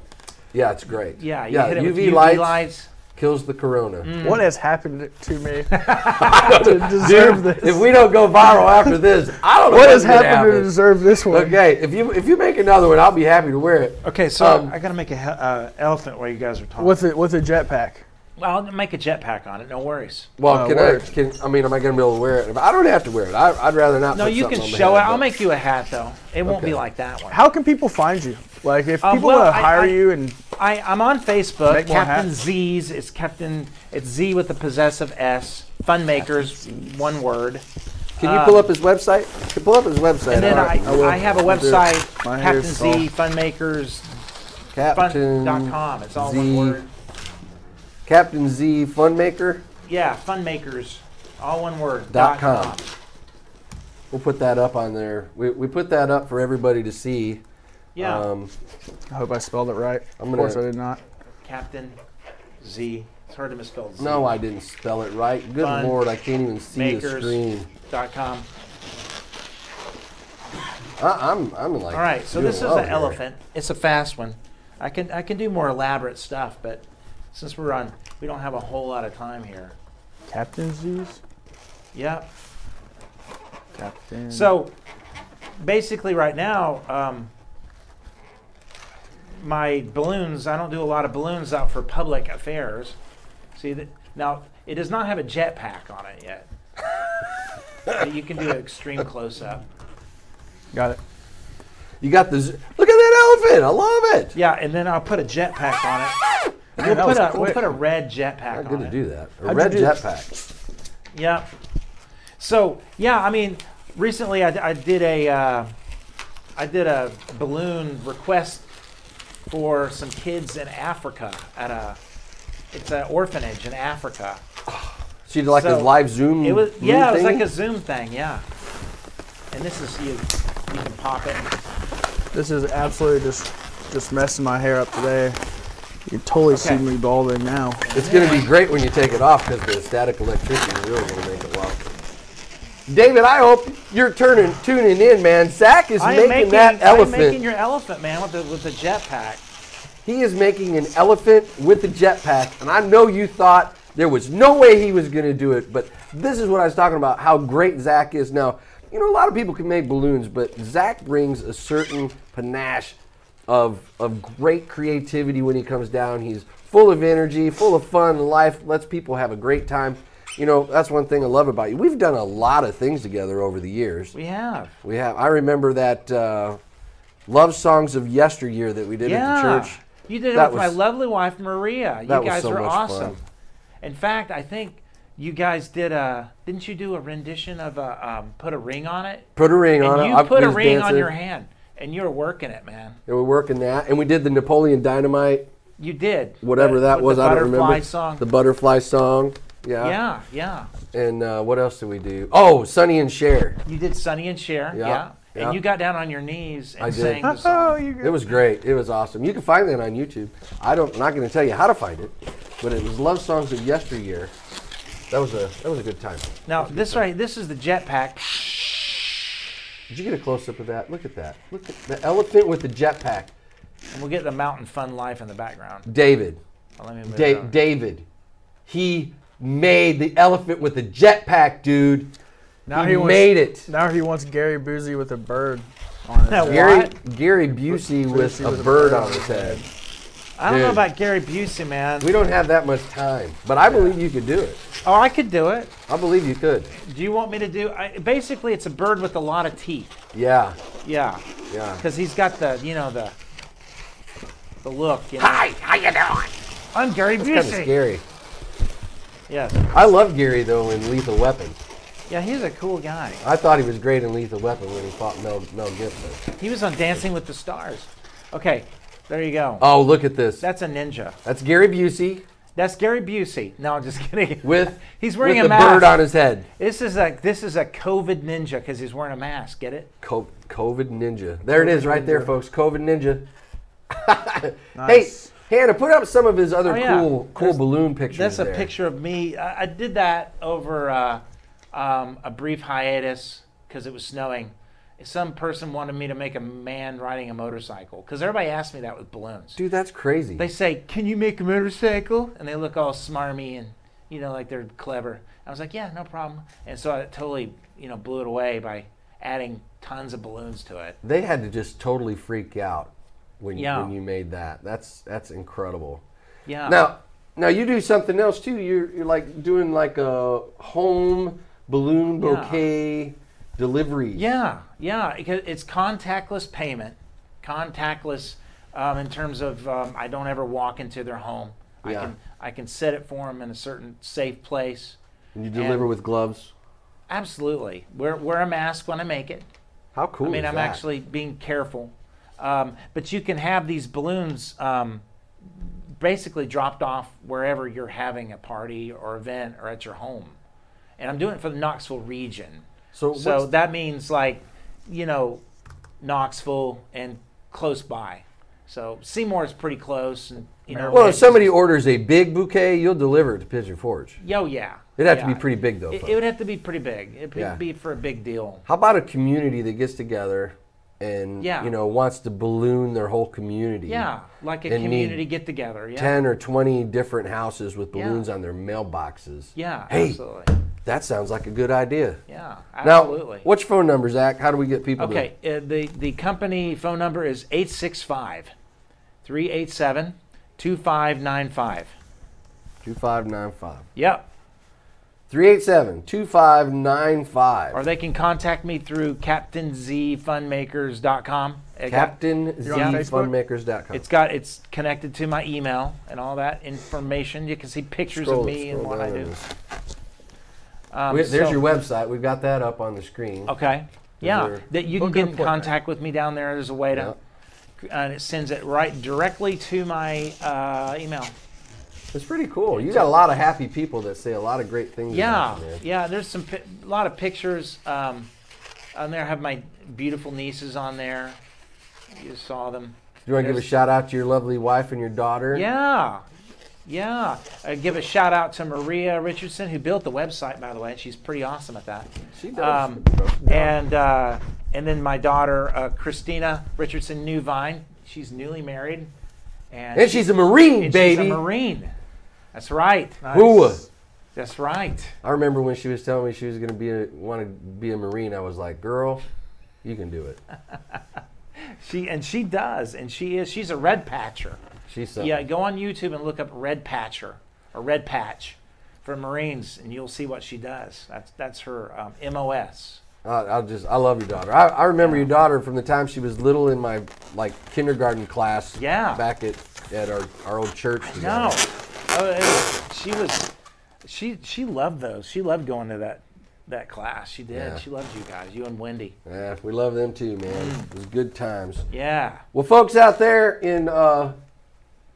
Yeah, it's great. Yeah, you yeah. hit it UV, with UV lights, lights. kills the corona. What has happened to me to deserve Dude, this? if we don't go viral after this, I don't know what what's has gonna happened to deserve this one? Okay, if you if you make another one, I'll be happy to wear it. Okay, so Um, I gotta make a uh, elephant while you guys are talking. With a with a jetpack. Well, I'll make a jetpack on it. No worries. Well, Uh, can. I? Can I mean, am I going to be able to wear it? I don't have to wear it. I, I'd rather not. No, put you can on my show it. head, I'll make you a hat though. It won't be like that one. How can people find you? Like if Uh, people well, want to I- hire I- you and I, I'm on Facebook. Make more Captain hats. Z's. It's Captain. It's Z with the possessive S. Fun makers. One word. Can you pull up his website? Can you pull up his website. uh, And then All right, I, will. I have a I'll do it. website. My Captain Z. Funmakers. Captain Fun.com. It's all Z, one word. Captain Z Funmaker. Yeah, Funmakers. All one word. Dot com. We'll put that up on there. We, we put that up for everybody to see. Yeah. Um, I hope I spelled it right. I'm of gonna- course I did not. Captain Z. It's hard to misspell Z. no, I didn't spell it right. Good Fun lord, I can't even see the screen. Dot com. I, I'm I'm like. All right, so this is an elephant. It's a fast one. I can I can do more elaborate stuff, but since we're on, we don't have a whole lot of time here. Captain Z's. Yep. Captain. So basically, right now, um, my balloons. I don't do a lot of balloons out for public affairs. See that now. It does not have a jetpack on it yet. But you can do an extreme close up. got it. You got the. Look at that elephant. I love it. Yeah, and then I'll put a jetpack on it. Man, We'll put, a, we'll put a red jetpack Not on good it. to do that. A How'd you red do- jetpack. Yep. So yeah, I mean, recently I, I did a uh, I did a balloon request for some kids in Africa at a it's an orphanage in Africa. So you did like So, a live Zoom. It was Zoom yeah, it was thing? like a Zoom thing, yeah. And this is you you can pop it. This is absolutely just just messing my hair up today. You can totally see Okay. me balding now. It's going to be great when you take it off because the static electricity is really going to make it well. David, I hope you're turning tuning in, man. Zach is making, making, that I am making your elephant, man, with the with the jetpack. He is making an elephant with a jetpack, and I know you thought there was no way he was going to do it, but this is what I was talking about how great Zach is. Now, you know, a lot of people can make balloons, but Zach brings a certain panache of, of great creativity when he comes down. He's full of energy, full of fun, life, lets people have a great time. You know, that's one thing I love about you. We've done a lot of things together over the years. We have. We have. I remember that uh, love songs of yesteryear that we did Yeah. at the church. You did it That with my lovely wife Maria. You was guys so were much awesome. fun. In fact, I think you guys did a. Didn't you do a rendition of a um, put a ring on it? Put a ring on and it. you I put a was ring on your hand, and you were working it, man. And we're working that, and we did the Napoleon Dynamite, You did. whatever With- that was. The I don't butterfly remember song. the butterfly song. Yeah. yeah, yeah. And uh, what else did we do? Oh, Sonny and Cher. You did Sonny and Cher. Yeah, Yeah. yeah. And you got down on your knees and I did. sang the Oh, song. you It was great. It was awesome. You can find that on YouTube. I don't. I'm not going to tell you how to find it, but it was love songs of yesteryear. That was a that was a good time. Now this right, this is the jetpack. Did you get a close up of that? Look at that. Look at the elephant with the jetpack. And we'll get the mountain fun life in the background. David. Well, let me Da- David. He made the elephant with the jetpack, dude. Now he, he wants- made it. Now he wants Gary Busey with a bird on his head. Gary Gary Busey with Busey a with a bird bird on on his his head. I don't know about Gary Busey, man. We don't have that much time, but I believe you could do it. Oh, I could do it. I believe you could. Do you want me to do? I, basically, it's a bird with a lot of teeth. Yeah, Yeah, yeah. because he's got the, you know, the, the look. You know? Hi, how you doing? I'm Gary Busey. kind of scary. Yes. I love Gary though in Lethal Weapon. Yeah, he's a cool guy. I thought he was great in Lethal Weapon when he fought Mel, Mel Gibson. He was on Dancing with the Stars. Okay, there you go. Oh, look at this. That's a ninja. That's Gary Busey That's Gary Busey. No, I'm just kidding. with He's wearing with a mask. bird on his head. This is a this is a COVID ninja because he's wearing a mask. Get it? Co- COVID Ninja. There it is, right there, folks. COVID Ninja. Nice. Hey, Hannah, put up some of his other Oh, yeah. cool, cool There's- balloon pictures. That's a there. picture of me. I, I did that over uh, um, a brief hiatus because it was snowing. Some person wanted me to make a man riding a motorcycle because everybody asked me that with balloons. Dude, that's crazy. They say, "Can you make a motorcycle?" And they look all smarmy and you know like they're clever. I was like, "Yeah, no problem." And so I totally you know blew it away by adding tons of balloons to it. they had to just totally freak out when, Yeah. when you made that. That's that's incredible. Yeah. Now, now you do something else too. You're you're like doing like a home balloon Yeah. Delivery. Yeah, yeah. It's contactless payment, contactless um, in terms of um, I don't ever walk into their home. I Yeah. can I can set it for them in a certain safe place. And you deliver And- with gloves. Absolutely. Wear wear a mask when I make it. How cool I mean, I'm that? actually being careful. Um, but you can have these balloons um, basically dropped off wherever you're having a party or event or at your home. And I'm doing it for the Knoxville region. So, So that means like, you know, Knoxville and close by. So Seymour is pretty close, and you know. well, if somebody orders a big bouquet, you'll deliver it to Pigeon Forge. Yo, yeah. It'd have to be pretty big though. It, it would have to be pretty big. It'd Yeah. be for a big deal. How about a community that gets together and Yeah. you know wants to balloon their whole community? Yeah, like a community get together. Yeah. Ten or twenty different houses with Yeah. balloons on their mailboxes. Yeah, Hey. absolutely. That sounds like a good idea. Yeah, Now, absolutely. what's your phone number, Zach? How do we get people? Okay, uh, the, the company phone number is 865 387 2595. Two five nine five. Yep. 387-2595. Or they can contact me through captainzfunmakers.com. It got- Captain Z You're on Facebook? Funmakers.com. It's got it's connected to my email and all that information. You can see pictures Scroll- of me and what I do. this. Um, there's so- your website. We've got that up on the screen. Okay. Yeah, that you can get in appointment. contact with me down there. There's a way to, and it sends it right directly to my uh, email. It's pretty cool. You got a lot of happy people that say a lot of great things. Yeah, about yeah. There's some a lot of pictures um, on there. I have my beautiful nieces on there. You saw them. Do you want to give a shout out to your lovely wife and your daughter? Yeah, Yeah. Uh, give a shout out to Maria Richardson, who built the website, by the way. She's pretty awesome at that. She does. Um, and uh, and then my daughter uh, Christina Richardson Newvine. She's newly married, and, And she's a Marine, and baby. She's a Marine. That's right. Ooh. That's right. I remember when she was telling me she was going to be a, want to be a Marine. I was like, girl, you can do it. She and she does, and she is. She's a red patcher. She's something. Yeah, go on YouTube and look up red patcher or red patch for Marines, and you'll see what she does. That's that's her um, MOS. I, I'll just, I love your daughter. I, I remember your daughter from the time she was little in my like kindergarten class. Yeah. Back at at our, our old church. No, oh, was- she was. She she loved those. She loved going to that that class. She did. Yeah. She loved you guys, you and Wendy. Yeah, we love them too, man. Mm. It was good times. Yeah. Well, folks out there in uh,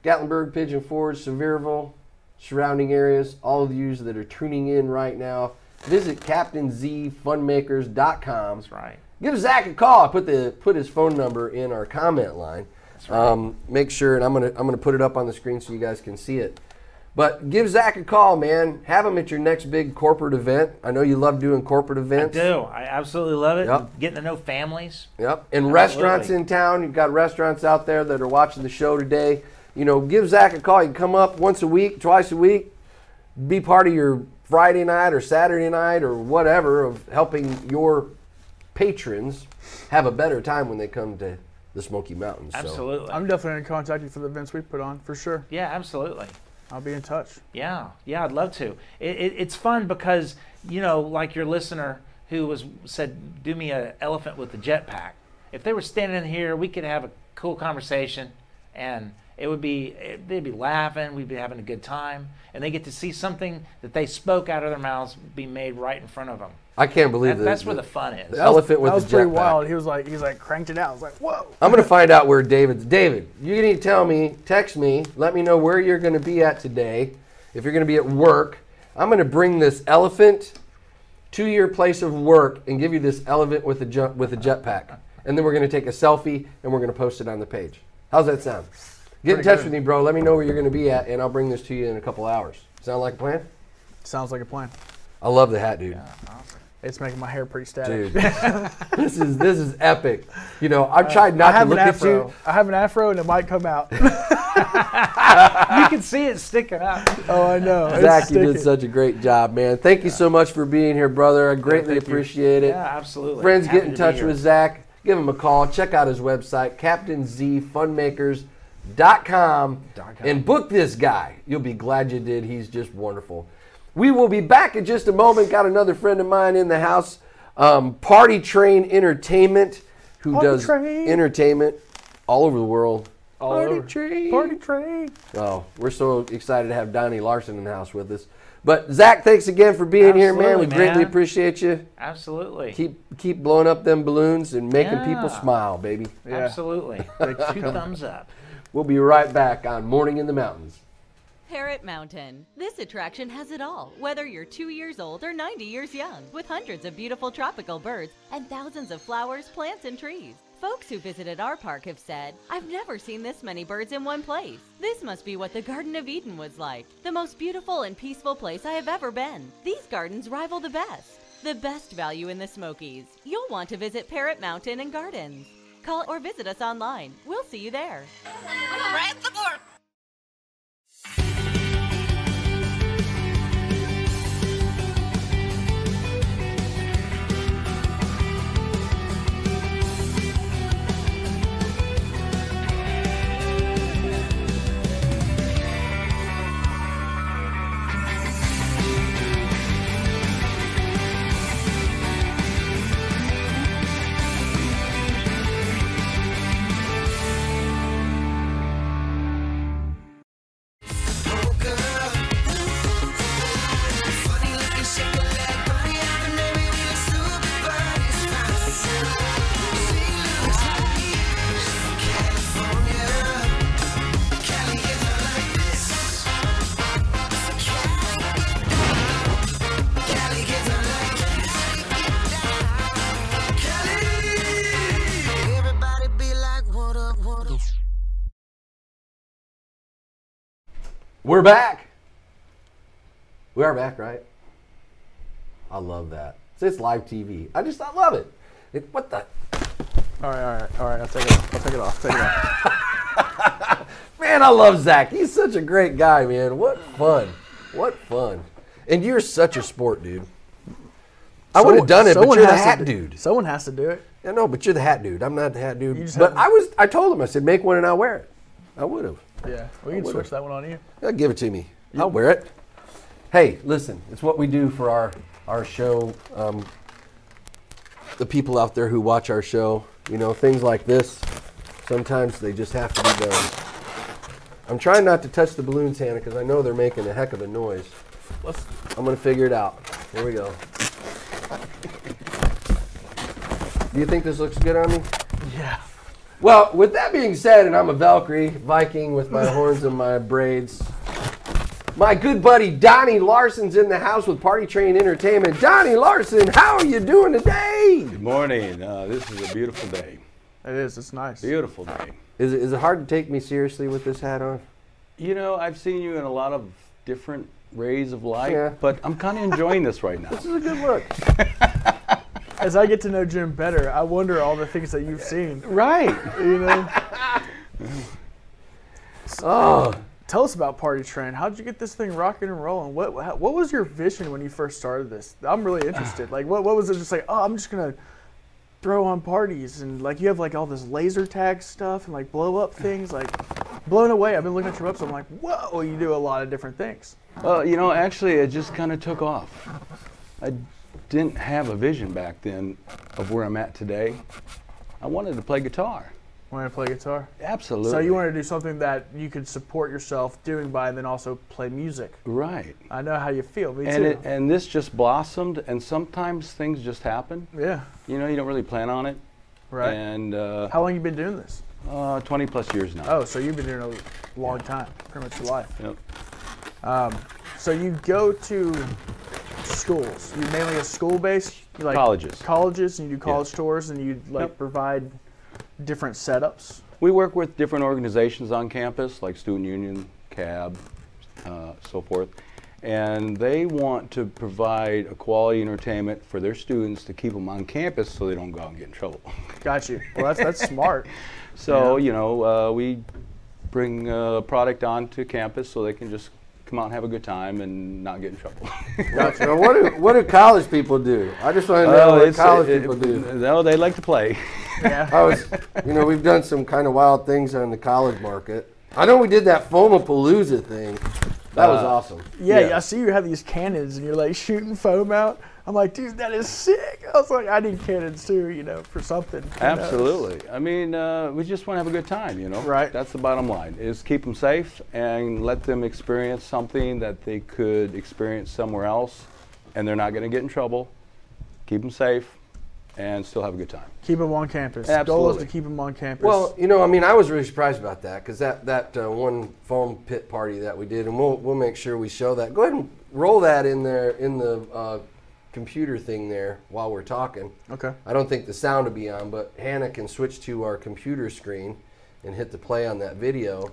Gatlinburg, Pigeon Forge, Sevierville, surrounding areas, all of you that are tuning in right now, visit CaptainZFunmakers.com. That's right. Give Zach a call. I put the put his phone number in our comment line. That's Um, make sure, and I'm gonna I'm gonna put it up on the screen so you guys can see it. But give Zach a call, man. Have him at your next big corporate event. I know you love doing corporate I events. do. I absolutely love it. Yep. Getting to know families. Yep. And restaurants in town. You've got restaurants out there that are watching the show today. You know, give Zach a call. You can come up once a week, twice a week, be part of your Friday night or Saturday night or whatever of helping your patrons have a better time when they come to the Smoky Mountains. So, Absolutely. I'm definitely going to contact you for the events we put on, for sure. yeah, absolutely. I'll be in touch. Yeah, yeah, I'd love to. It, it, it's fun because you know, like your listener who was said, "Do me a elephant with the jetpack." If they were standing here, we could have a cool conversation, and it would be it, they'd be laughing, we'd be having a good time, and they get to see something that they spoke out of their mouths be made right in front of them. I can't believe That, that. that's where the fun is. the elephant with that was the pretty jetpack. wild. He was like, he was like cranked it out. I was like, whoa. I'm gonna find out where David's. David, you need to tell me, text me, let me know where you're gonna be at today. If you're gonna be at work, I'm gonna bring this elephant to your place of work and give you this elephant with a jump with a jetpack, and then we're gonna take a selfie and we're gonna post it on the page. How's that sound? Get in touch good. with me, bro. Let me know where you're gonna be at, and I'll bring this to you in a couple hours. Sound like a plan? Sounds like a plan. I love the hat, dude. It's making my hair pretty static. Dude, this is this is epic. You know, I've uh, tried not to an look at you. I have an afro and it might come out. you can see it sticking up. oh, I know. It's Zach, you did such a great job, man. Thank you so much for being here, brother. I greatly you. appreciate it. Yeah, absolutely. Friends, Happy get in to touch with Zach. Give him a call. Check out his website, CaptainZFunmakers.com, and book this guy. You'll be glad you did. He's just wonderful. We will be back in just a moment. Got another friend of mine in the house, um, Party Train Entertainment, who Party does Train. entertainment all over the world. All Party over. Train. Party train. Oh, we're so excited to have Donnie Larson in the house with us. But Zach, thanks again for being here, man. We Absolutely, greatly appreciate you. Absolutely. Keep keep blowing up them balloons and making people smile, baby. Yeah. Absolutely. Two thumbs up. We'll be right back on Morning in the Mountains. Parrot Mountain. This attraction has it all, whether you're two years old or 90 years young, with hundreds of beautiful tropical birds and thousands of flowers, plants, and trees. Folks who visited our park have said, I've never seen this many birds in one place. This must be what the Garden of Eden was like, the most beautiful and peaceful place I have ever been. These gardens rival the best. The best value in the Smokies. You'll want to visit Parrot Mountain and Gardens. Call or visit us online. We'll see you there. We're back. We are back, right? I love that. It's live TV. I just I love it. it what the All right, all right, all right. I'll take it off. I'll take it off. Take it off. man? I love Zach. He's such a great guy, man. What fun. What fun. And you're such a sport, dude. I would have done it, but Someone you're the hat dude. Someone has to do it. Yeah, no, but you're the hat dude. I'm not the hat dude. But I was. I told him. I said, make one and I'll wear it. I would have. Yeah, we can switch that one on you. Yeah, give it to me. I'll wear it. Hey, listen, it's what we do for our our show. Um, the people out there who watch our show, you know, things like this. Sometimes they just have to be done. I'm trying not to touch the balloons, Hannah, because I know they're making a heck of a noise. Let's. I'm gonna figure it out. Here we go. Do you think this looks good on me? Yeah. Well, with that being said, and I'm a Valkyrie Viking with my horns and my braids. My good buddy Donnie Larson's in the house with Party Train Entertainment. Donnie Larson, how are you doing today? Good morning. Uh, this is a beautiful day. It is. It's nice. Beautiful day. Is it, is it hard to take me seriously with this hat on? You know, I've seen you in a lot of different rays of light, Yeah. but I'm kind of enjoying this right now. This is a good look. As I get to know Jim better, I wonder all the things that you've seen. Right. You know. Oh, Tell us about Party Train. How did you get this thing rocking and rolling? What What was your vision when you first started this? I'm really interested. Like, what what was it? Just like, oh, I'm just gonna throw on parties and like you have like all this laser tag stuff and like blow up things. Like, blown away. I've been looking at your website. I'm like, whoa, you do a lot of different things. Well, you know, actually, it just kind of took off. I didn't have a vision back then of where I'm at today. I wanted to play guitar. Wanted to play guitar? Absolutely. So you wanted to do something that you could support yourself doing by, and then also play music. Right. I know how you feel. Me And too. it, and this just blossomed, and sometimes things just happen. yeah. You know, you don't really plan on it. Right. And uh, How long you been doing this? uh, 20 plus years now. Oh, so you've been doing it a long time, pretty much your life. Yep. Um, So you go to schools. You mainly a school based, you like Colleges. colleges, and you do college Yes. tours, and you like Yep. provide different setups. We work with different organizations on campus, like Student Union, CAB, uh, so forth, and they want to provide a quality entertainment for their students to keep them on campus so they don't go out and get in trouble. Got you. Well, that's that's smart. so you know, uh, we bring a product onto campus so they can just come out and have a good time and not get in trouble. gotcha. Now, what do what do college people do? I just want to know oh, what college it- people do. No, they like to play. Yeah. I was, you know, we've done some kind of wild things on the college market. I know we did that Foamapalooza thing. That was Uh, awesome. Yeah, Yeah. I see you have these cannons, and you're like shooting foam out. I'm like, dude, that is sick. I was like, I need cannons too, you know, for something. Who knows? Absolutely. I mean, uh, we just want to have a good time, you know. Right. That's the bottom line: is keep them safe and let them experience something that they could experience somewhere else, and they're not going to get in trouble. Keep them safe, and still have a good time. Keep them on campus. Goal is to keep them on campus. Well, you know, I mean, I was really surprised about that because that that uh, one foam pit party that we did, and we'll we'll make sure we show that. Go ahead and roll that in there in the uh, computer thing there while we're talking. okay. I don't think the sound will be on, but Hannah can switch to our computer screen and hit the play on that video,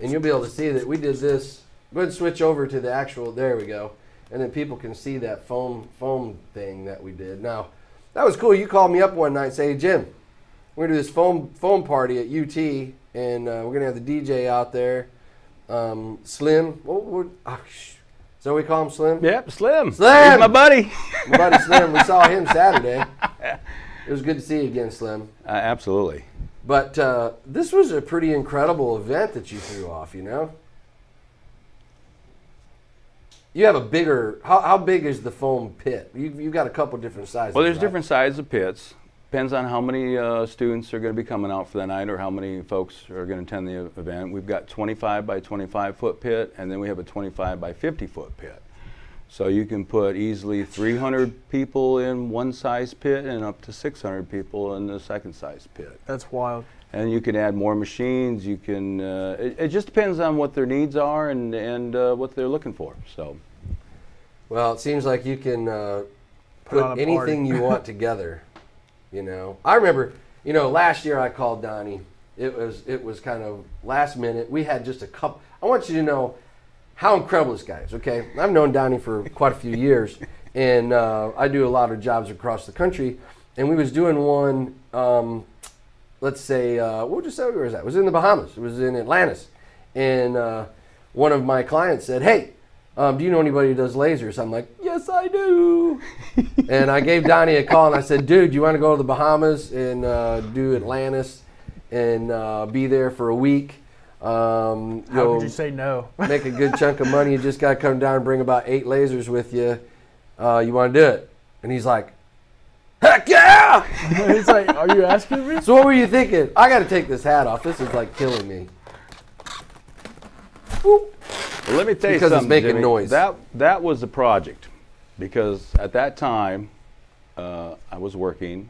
and you'll be able to see that we did this. Go ahead and switch over to the actual. There we go, and then people can see that foam foam thing that we did. Now, that was cool. You called me up one night, and say, hey, Jim, we're gonna do this foam foam party at UT, and uh, we're gonna have the DJ out there, um, Slim. What, what, oh, is that what we call him, Slim? Yep, Slim. Slim! He's my buddy. My buddy Slim. We saw him Saturday. It was good to see you again, Slim. Uh, absolutely. But uh, this was a pretty incredible event that you threw off, you know? You have a bigger, how, how big is the foam pit? You, you've got a couple different sizes. Well, there's right? different sizes of pits. Depends on how many uh, students are going to be coming out for the night or how many folks are going to attend the event. We've got 25 by 25 foot pit, and then we have a 25 by 50 foot pit. So you can put easily 300 people in one size pit and up to 600 people in the second size pit. That's wild. And you can add more machines. You can. Uh, it, it just depends on what their needs are and and uh, what they're looking for. So. Well, it seems like you can uh, Put on put a anything you want together. You know, I remember. You know, last year I called Donnie. It was it was kind of last minute. We had just a couple. I want you to know, how incredible this guy is. Okay, I've known Donnie for quite a few years, and uh, I do a lot of jobs across the country. And we was doing one, um, let's say, uh, we'll just say where was that? It was in the Bahamas. It was in Atlantis, and uh, one of my clients said, "Hey." Um, do you know anybody who does lasers? I'm like, yes, I do. and I gave Donnie a call and I said, dude, you want to go to the Bahamas and uh, do Atlantis and uh, be there for a week? Um, How could you say no? make a good chunk of money. You just got to come down and bring about eight lasers with you. Uh, you want to do it? And he's like, heck yeah! it's like, are you asking me? So what were you thinking? I got to take this hat off. This is like killing me. Well, let me tell you Because it's something. making Jimmy. noise. That that was the project, because at that time, uh, I was working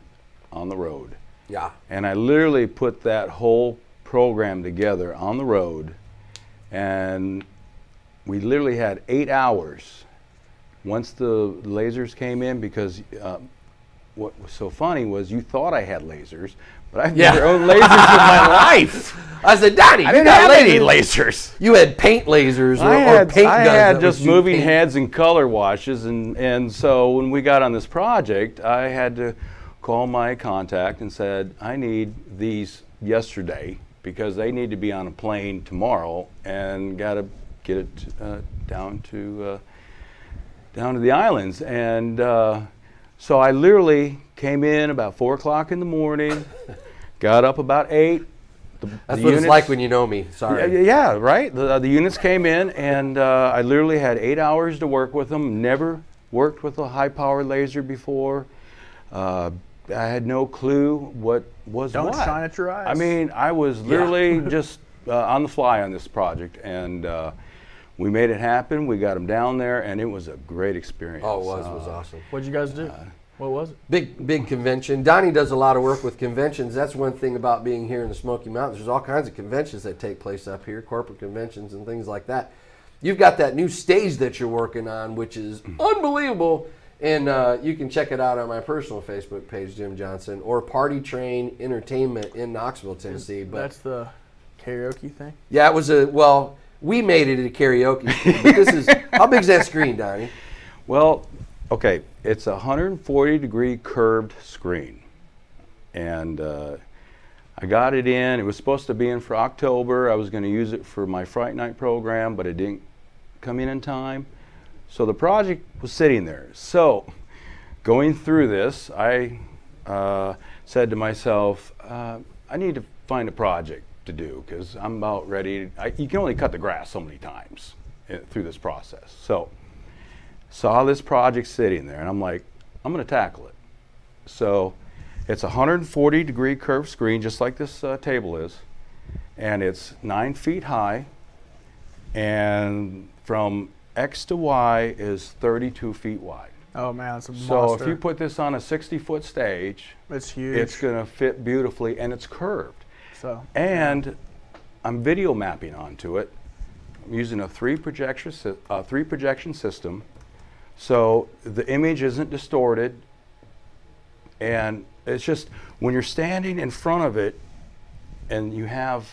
on the road, Yeah. and I literally put that whole program together on the road, and we literally had eight hours. Once the lasers came in, because uh, what was so funny was you thought I had lasers, but I've Yeah. never owned lasers in my life. I said, Daddy, I you didn't got have any lasers. You had paint lasers or, I or had, paint I guns. had just moving paint. heads and color washes, and, and so when we got on this project, I had to call my contact and said, I need these yesterday because they need to be on a plane tomorrow and got to get it uh, down to uh, down to the islands. And uh, so I literally came in about four o'clock in the morning, got up about eight. The, That's the what it's like when you know me. Sorry. yeah, yeah, yeah, right. The, uh, the units came in, and uh, I literally had eight hours to work with them. Never worked with a high-power laser before. Uh, I had no clue what was Don't what. shine at your eyes. I mean, I was literally just uh, on the fly on this project, and uh, we made it happen. We got them down there, and it was a great experience. Oh, it was. It was Uh, awesome. What'd you guys do? uh, what was it? Big, big convention. Donnie does a lot of work with conventions. That's one thing about being here in the Smoky Mountains. There's all kinds of conventions that take place up here, corporate conventions and things like that. You've got that new stage that you're working on, which is unbelievable. And uh, you can check it out on my personal Facebook page, Jim Johnson, or Party Train Entertainment in Knoxville, Tennessee. But That's the karaoke thing. yeah, it was a well. We made it a karaoke. this is how big's that screen, Donnie? Well, okay, it's a 140 degree curved screen. And uh, I got it in. It was supposed to be in for October. I was going to use it for my Fright Night program, but it didn't come in in time. So the project was sitting there. So going through this, I uh, said to myself, uh, I need to find a project to do because I'm about ready. I, you can only cut the grass so many times uh, through this process. So saw this project sitting there and I'm like, I'm going to tackle it. So it's a 140 degree curved screen, just like this uh, table is, and it's nine feet high, and from X to Y is 32 feet wide. Oh man, it's a So monster. if you put this on a 60 foot stage, it's huge. it's going to fit beautifully and it's curved. So And I'm video mapping onto it. I'm using a three projection, sy- uh, three projection system, so the image isn't distorted. And it's just when you're standing in front of it, and you have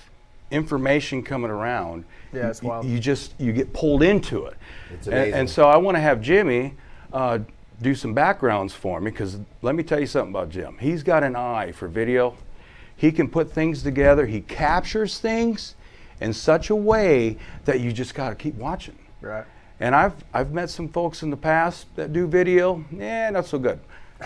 information coming around, Yeah, it's wild. you just you get pulled into it. It's And- amazing. And, so I want to have Jimmy uh, do some backgrounds for me because let me tell you something about Jim. He's got an eye for video. He can put things together. He captures things in such a way that you just got to keep watching. right. And I've I've met some folks in the past that do video. Yeah, not so good.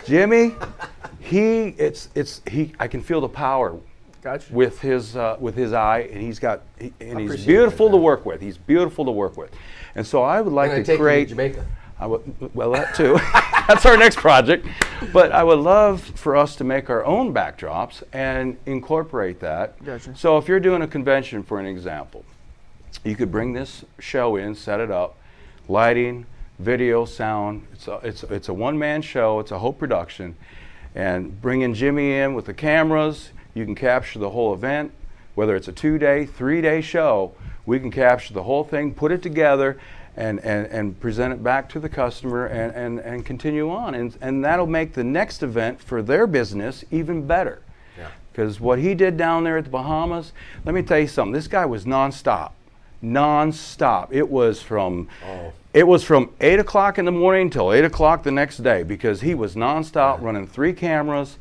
Jimmy, he it's it's he. I can feel the power Gotcha. with his uh, with his eye, and he's got he, and he's beautiful to work with. He's beautiful to work with, and so I would like And to take you to create. Jamaica. I would, well, that too. That's our next project. But I would love for us to make our own backdrops and incorporate that. Gotcha. So if you're doing a convention, for an example, you could bring this show in, set it up, lighting, video, sound. It's a, it's, it's a one-man show. It's a whole production. And bringing Jimmy in with the cameras, you can capture the whole event. Whether it's a two-day, three-day show, we can capture the whole thing, put it together, and, and, and present it back to the customer and, and, and continue on. And, and that'll make the next event for their business even better. Because what he did down there at the Bahamas, let me tell you something. This guy was nonstop. nonstop. It was from Oh. it was from eight o'clock in the morning till eight o'clock the next day because he was nonstop running three cameras,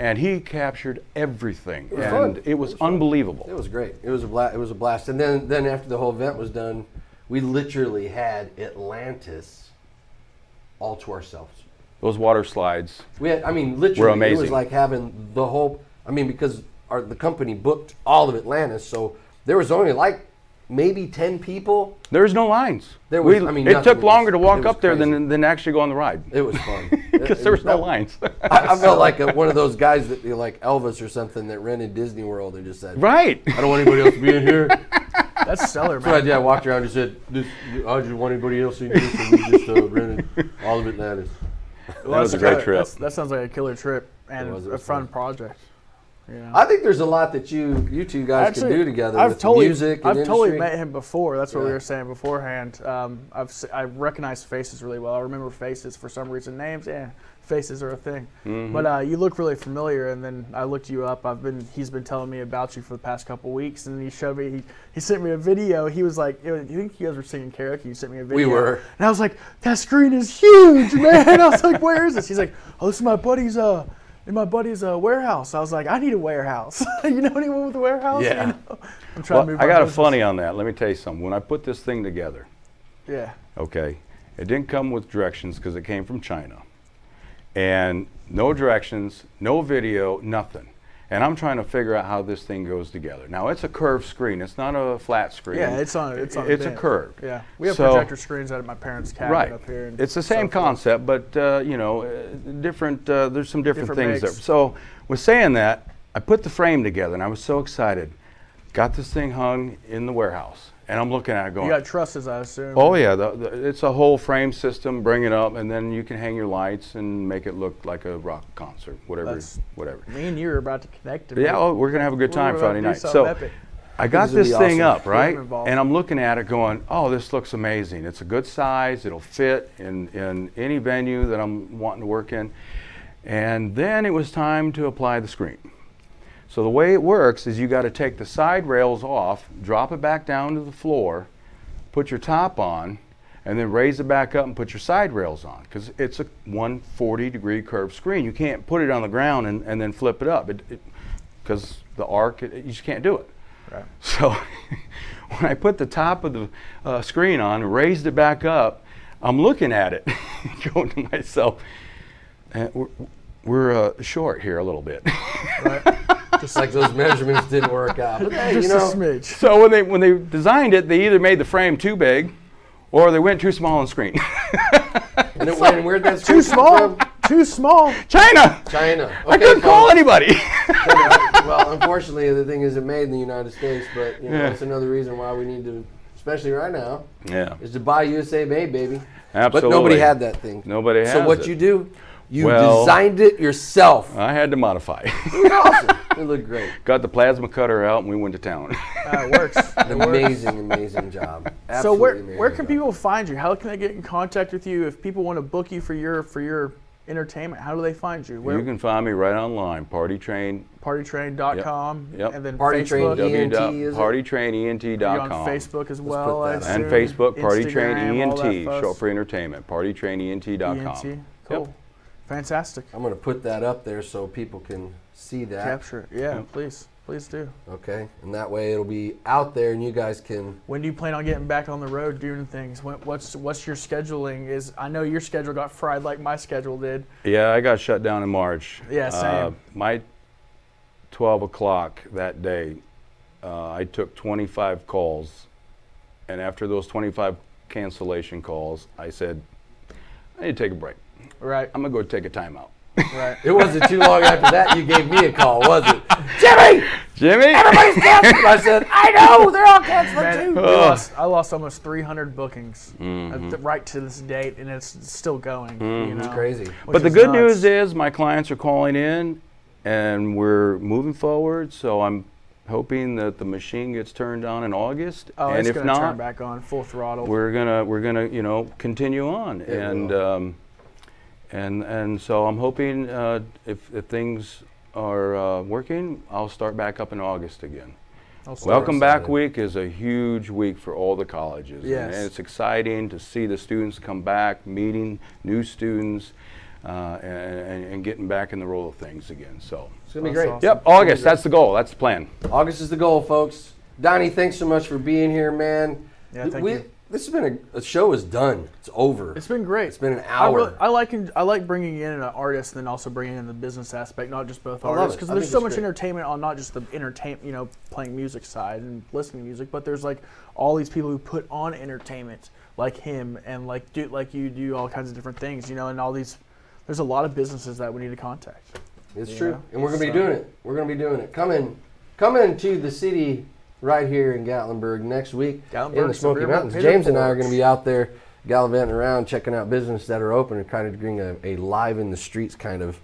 and he captured everything, It was and fun. it was unbelievable. It was great. It was a blast. It was a blast. And then, then after the whole event was done, we literally had Atlantis all to ourselves. Those water slides. We had, I mean, literally, it was like having the whole. I mean, because our the company booked all of Atlantis, so there was only like maybe ten people. There was no lines. There was- We- I mean, it took was- longer to walk was up there than than actually go on the ride It was fun because there it was no lines. I, I felt like a, one of those guys that you know, like Elvis or something that rented Disney World and just said, right. "I don't want anybody else to be in here." That's stellar, So I man. did. I walked around and said, this, "I just want anybody else in here." So we just uh, rented all of Atlantis. Well, was that's a great killer- trip. That sounds like a killer trip and was, it a was fun fun. project. You know? I think there's a lot that you you two guys can do together I've with totally, music and I've totally met him before. That's what we were saying beforehand. Um, I've se- I recognize faces really well. I remember faces for some reason. Names, yeah, faces are a thing. Mm-hmm. But uh, you look really familiar. And then I looked you up. I've been he's been telling me about you for the past couple weeks. And he showed me he, he sent me a video. He was like, you, think you guys were singing karaoke? You sent me a video. We were. And I was like, that screen is huge, man. I was like, where is this? He's like, oh, this is my buddy's uh. In my buddy's uh, warehouse, I was like, I need a warehouse. you know anyone with a warehouse? Yeah. You know? I'm trying Well, to move I got a funny on that. Let me tell you something. When I put this thing together, Yeah. okay, it didn't come with directions because it came from China, and no directions, no video, nothing. And I'm trying to figure out how this thing goes together. Now it's a curved screen. It's not a flat screen. Yeah, it's on. It's on. It's a curve. Yeah, we have So- projector screens out at my parents' cabin right. up here. It's the same concept, but uh, you know, uh, different. Uh, there's some different, Different things mix. there. So, with saying that, I put the frame together, and I was so excited. Got this thing hung in the warehouse, and I'm looking at it going. You got trusses, I assume. Oh yeah, the, the, it's a whole frame system. Bring it up, and then you can hang your lights and make it look like a rock concert, whatever, That's- whatever. Me and you are about to connect. to yeah, oh, we're gonna have a good we're time Friday night. So epic. I got This this thing awesome. up right, and I'm looking at it going, "Oh, this looks amazing. It's a good size. It'll fit in in any venue that I'm wanting to work in." And then it was time to apply the screen. So the way it works is you got to take the side rails off, drop it back down to the floor, put your top on, and then raise it back up and put your side rails on because it's a 140 degree curved screen. You can't put it on the ground and, and then flip it up because the arc, it, you just can't do it. Right. So when I put the top of the uh, screen on and raised it back up, I'm looking at it, going to myself, uh, we're, we're uh, short here a little bit. Just like those measurements didn't work out. But hey, Just you know, a smidge. So when they when they designed it, they either made the frame too big, or they went too small on screen. and it went, where'd that Too screen come small. from? Too small. China. China. I couldn't call folks. anybody. well, unfortunately, the thing isn't made in the United States, but you know, Yeah. that's another reason why we need to, especially right now, yeah, is to buy USA made, baby. absolutely. But nobody had that thing. Nobody had. So what it. you do? You Well- designed it yourself. I had to modify. It was awesome. It looked great. Got the plasma cutter out, and we went to town. Uh, it works. An amazing, amazing job. so where where can job. people find you? How can they get in contact with you if people want to book you for your for your entertainment? How do they find you? Where you can find me right online, Party Train. partytrain.com Yep. Yep. and then Party Train Facebook. ENT, is? PartyTrainENT.com. On Facebook as well. I that out. and. Facebook, Party Train Instagram, all ENT, fuss. short for entertainment. PartyTrainENT.com. ENT. Cool. Fantastic. I'm going to put that up there so people can see that. Capture it. Yeah, please. Please do. Okay, and that way it'll be out there, and you guys can. When do you plan on getting back on the road doing things? When, what's what's your scheduling? Is I know your schedule got fried like my schedule did. Yeah, I got shut down in March. Yeah, same. my 12 o'clock that day, uh, I took 25 calls. And after those 25 cancellation calls, I said, I need to take a break. Right. I'm going to go take a timeout. Right. It wasn't too long after that you gave me a call, was it? Jimmy, Jimmy! everybody's canceled. I said, I know, they're all canceled Man, too. we lost, I lost almost 300 bookings uh, Mm-hmm. th- right to this date, and it's still going. You know? It's crazy. But the good nuts. news is my clients are calling in and we're moving forward. So I'm hoping that the machine gets turned on in August. oh, and it's if gonna not, turn back on full throttle. we're gonna we're gonna you know continue on and um, and and so I'm hoping uh, if, if things are uh, working, I'll start back up in August again. Welcome. Back Week is a huge week for all the colleges. Yes. And it's exciting to see the students come back, meeting new students, uh, and, and getting back in the roll of things again. So, It's gonna be great. awesome. yep, August, that's the goal, that's the plan. August is the goal, folks. Donnie, thanks so much for being here, man. Yeah, thank We- you. This has been a, a show is done. It's over. It's been great. It's been an I, really, hour. I like I like bringing in an artist and then also bringing in the business aspect, not just both I artists, because there's so much great. entertainment on not just the entertainment, you know, playing music side and listening to music, but there's like all these people who put on entertainment, like him and like do like you do all kinds of different things, you know, and all these. There's a lot of businesses that we need to contact. It's true, and we're gonna be doing it. We're gonna be doing it. Coming, coming to the city right here in Gatlinburg next week in the Smoky Mountains. James and I are gonna be out there gallivanting around, checking out business that are open, and kind of doing a, a live in the streets kind of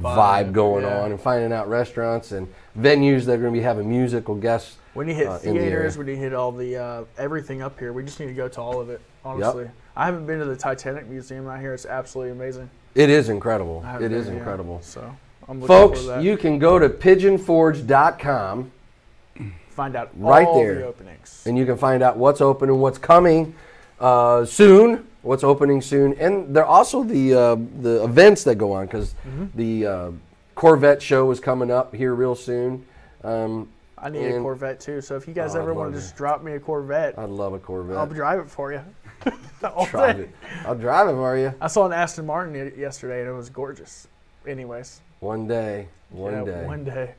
vibe, Vibe, going yeah. on, and finding out restaurants and venues that are gonna be having musical guests. Need to hit Uh, the theaters. We need to hit all the uh, everything up here. We just need to go to all of it. Honestly, I haven't been to the Titanic Museum out here. It's absolutely amazing. It is incredible. It is yeah. incredible. So, I'm looking Folks, you can go to pigeonforge.com find out right all there. the openings. and you can find out what's open and what's coming uh, soon. What's opening soon, and there are also the uh, the events that go on because Mm-hmm. the uh, Corvette show is coming up here real soon. Um, I need a Corvette too. So if you guys Oh, ever want to just drop me a Corvette, I'd love a Corvette. I'll drive it for you. Drive day. it. I'll drive it for you I saw an Aston Martin yesterday and it was gorgeous. Anyways, one day. One yeah, day. One day.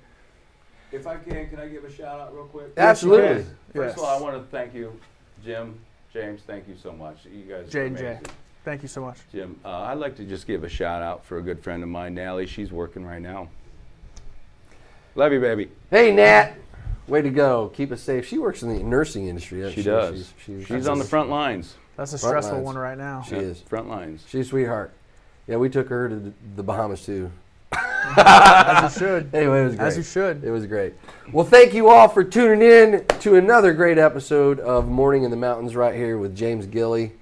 If I can, can I give a shout out real quick? Absolutely. Yes, you First Yes. of all, I want to thank you, Jim, James. Thank you so much. You guys. are J and J. Thank you so much. Jim, uh, I'd like to just give a shout out for a good friend of mine, Nally. She's working right now. Love you, baby. Hey Nat, way to go. Keep us safe. She works in the nursing industry. doesn't She does. She's, She's, she's- on the front lines. That's a Front stressful lines. one right now. She Yep, is. Front lines. She's a sweetheart. Yeah, we took her to the- the Bahamas too. As you should. Anyway, it was great. As you should. It was great. Well, thank you all for tuning in to another great episode of Morning in the Mountains right here with James Gilly,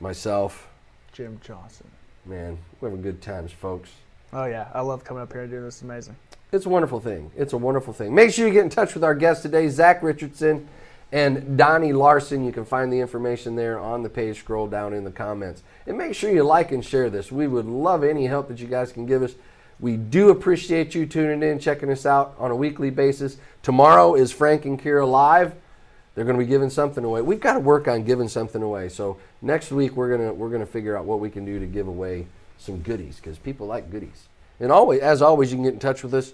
myself. Jim Johnson. Man, we're having good times, folks. Oh yeah, I love coming up here and doing this. It's amazing. It's a wonderful thing. It's a wonderful thing. Make sure you get in touch with our guest today, Zach Richardson and Donnie Larson. You can find the information there on the page. Scroll down in the comments. And make sure you like and share this. We would love any help that you guys can give us. We do appreciate you tuning in, checking us out on a weekly basis. Tomorrow is Frank and Kira Live. They're going to be giving something away. We've got to work on giving something away. So next week we're gonna we're gonna figure out what we can do to give away some goodies because people like goodies. And always, as always, you can get in touch with us.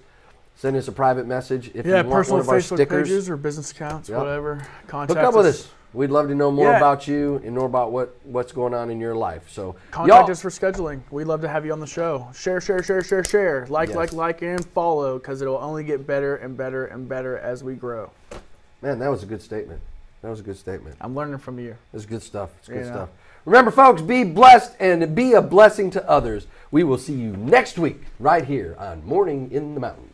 Send us a private message if Yeah, you want one of our Facebook stickers. pages or business accounts, Yep. whatever. Contact Hook up with us. We'd love to know more Yeah. about you and more about what, what's going on in your life. So Contact y'all, us for scheduling. We'd love to have you on the show. Share, share, share, share, share. Like, Yes. like, like, and follow because it'll only get better and better and better as we grow. man, that was a good statement. That was a good statement. I'm learning from you. It's good stuff. It's good stuff. Remember, folks, be blessed and be a blessing to others. We will see you next week right here on Morning in the Mountains.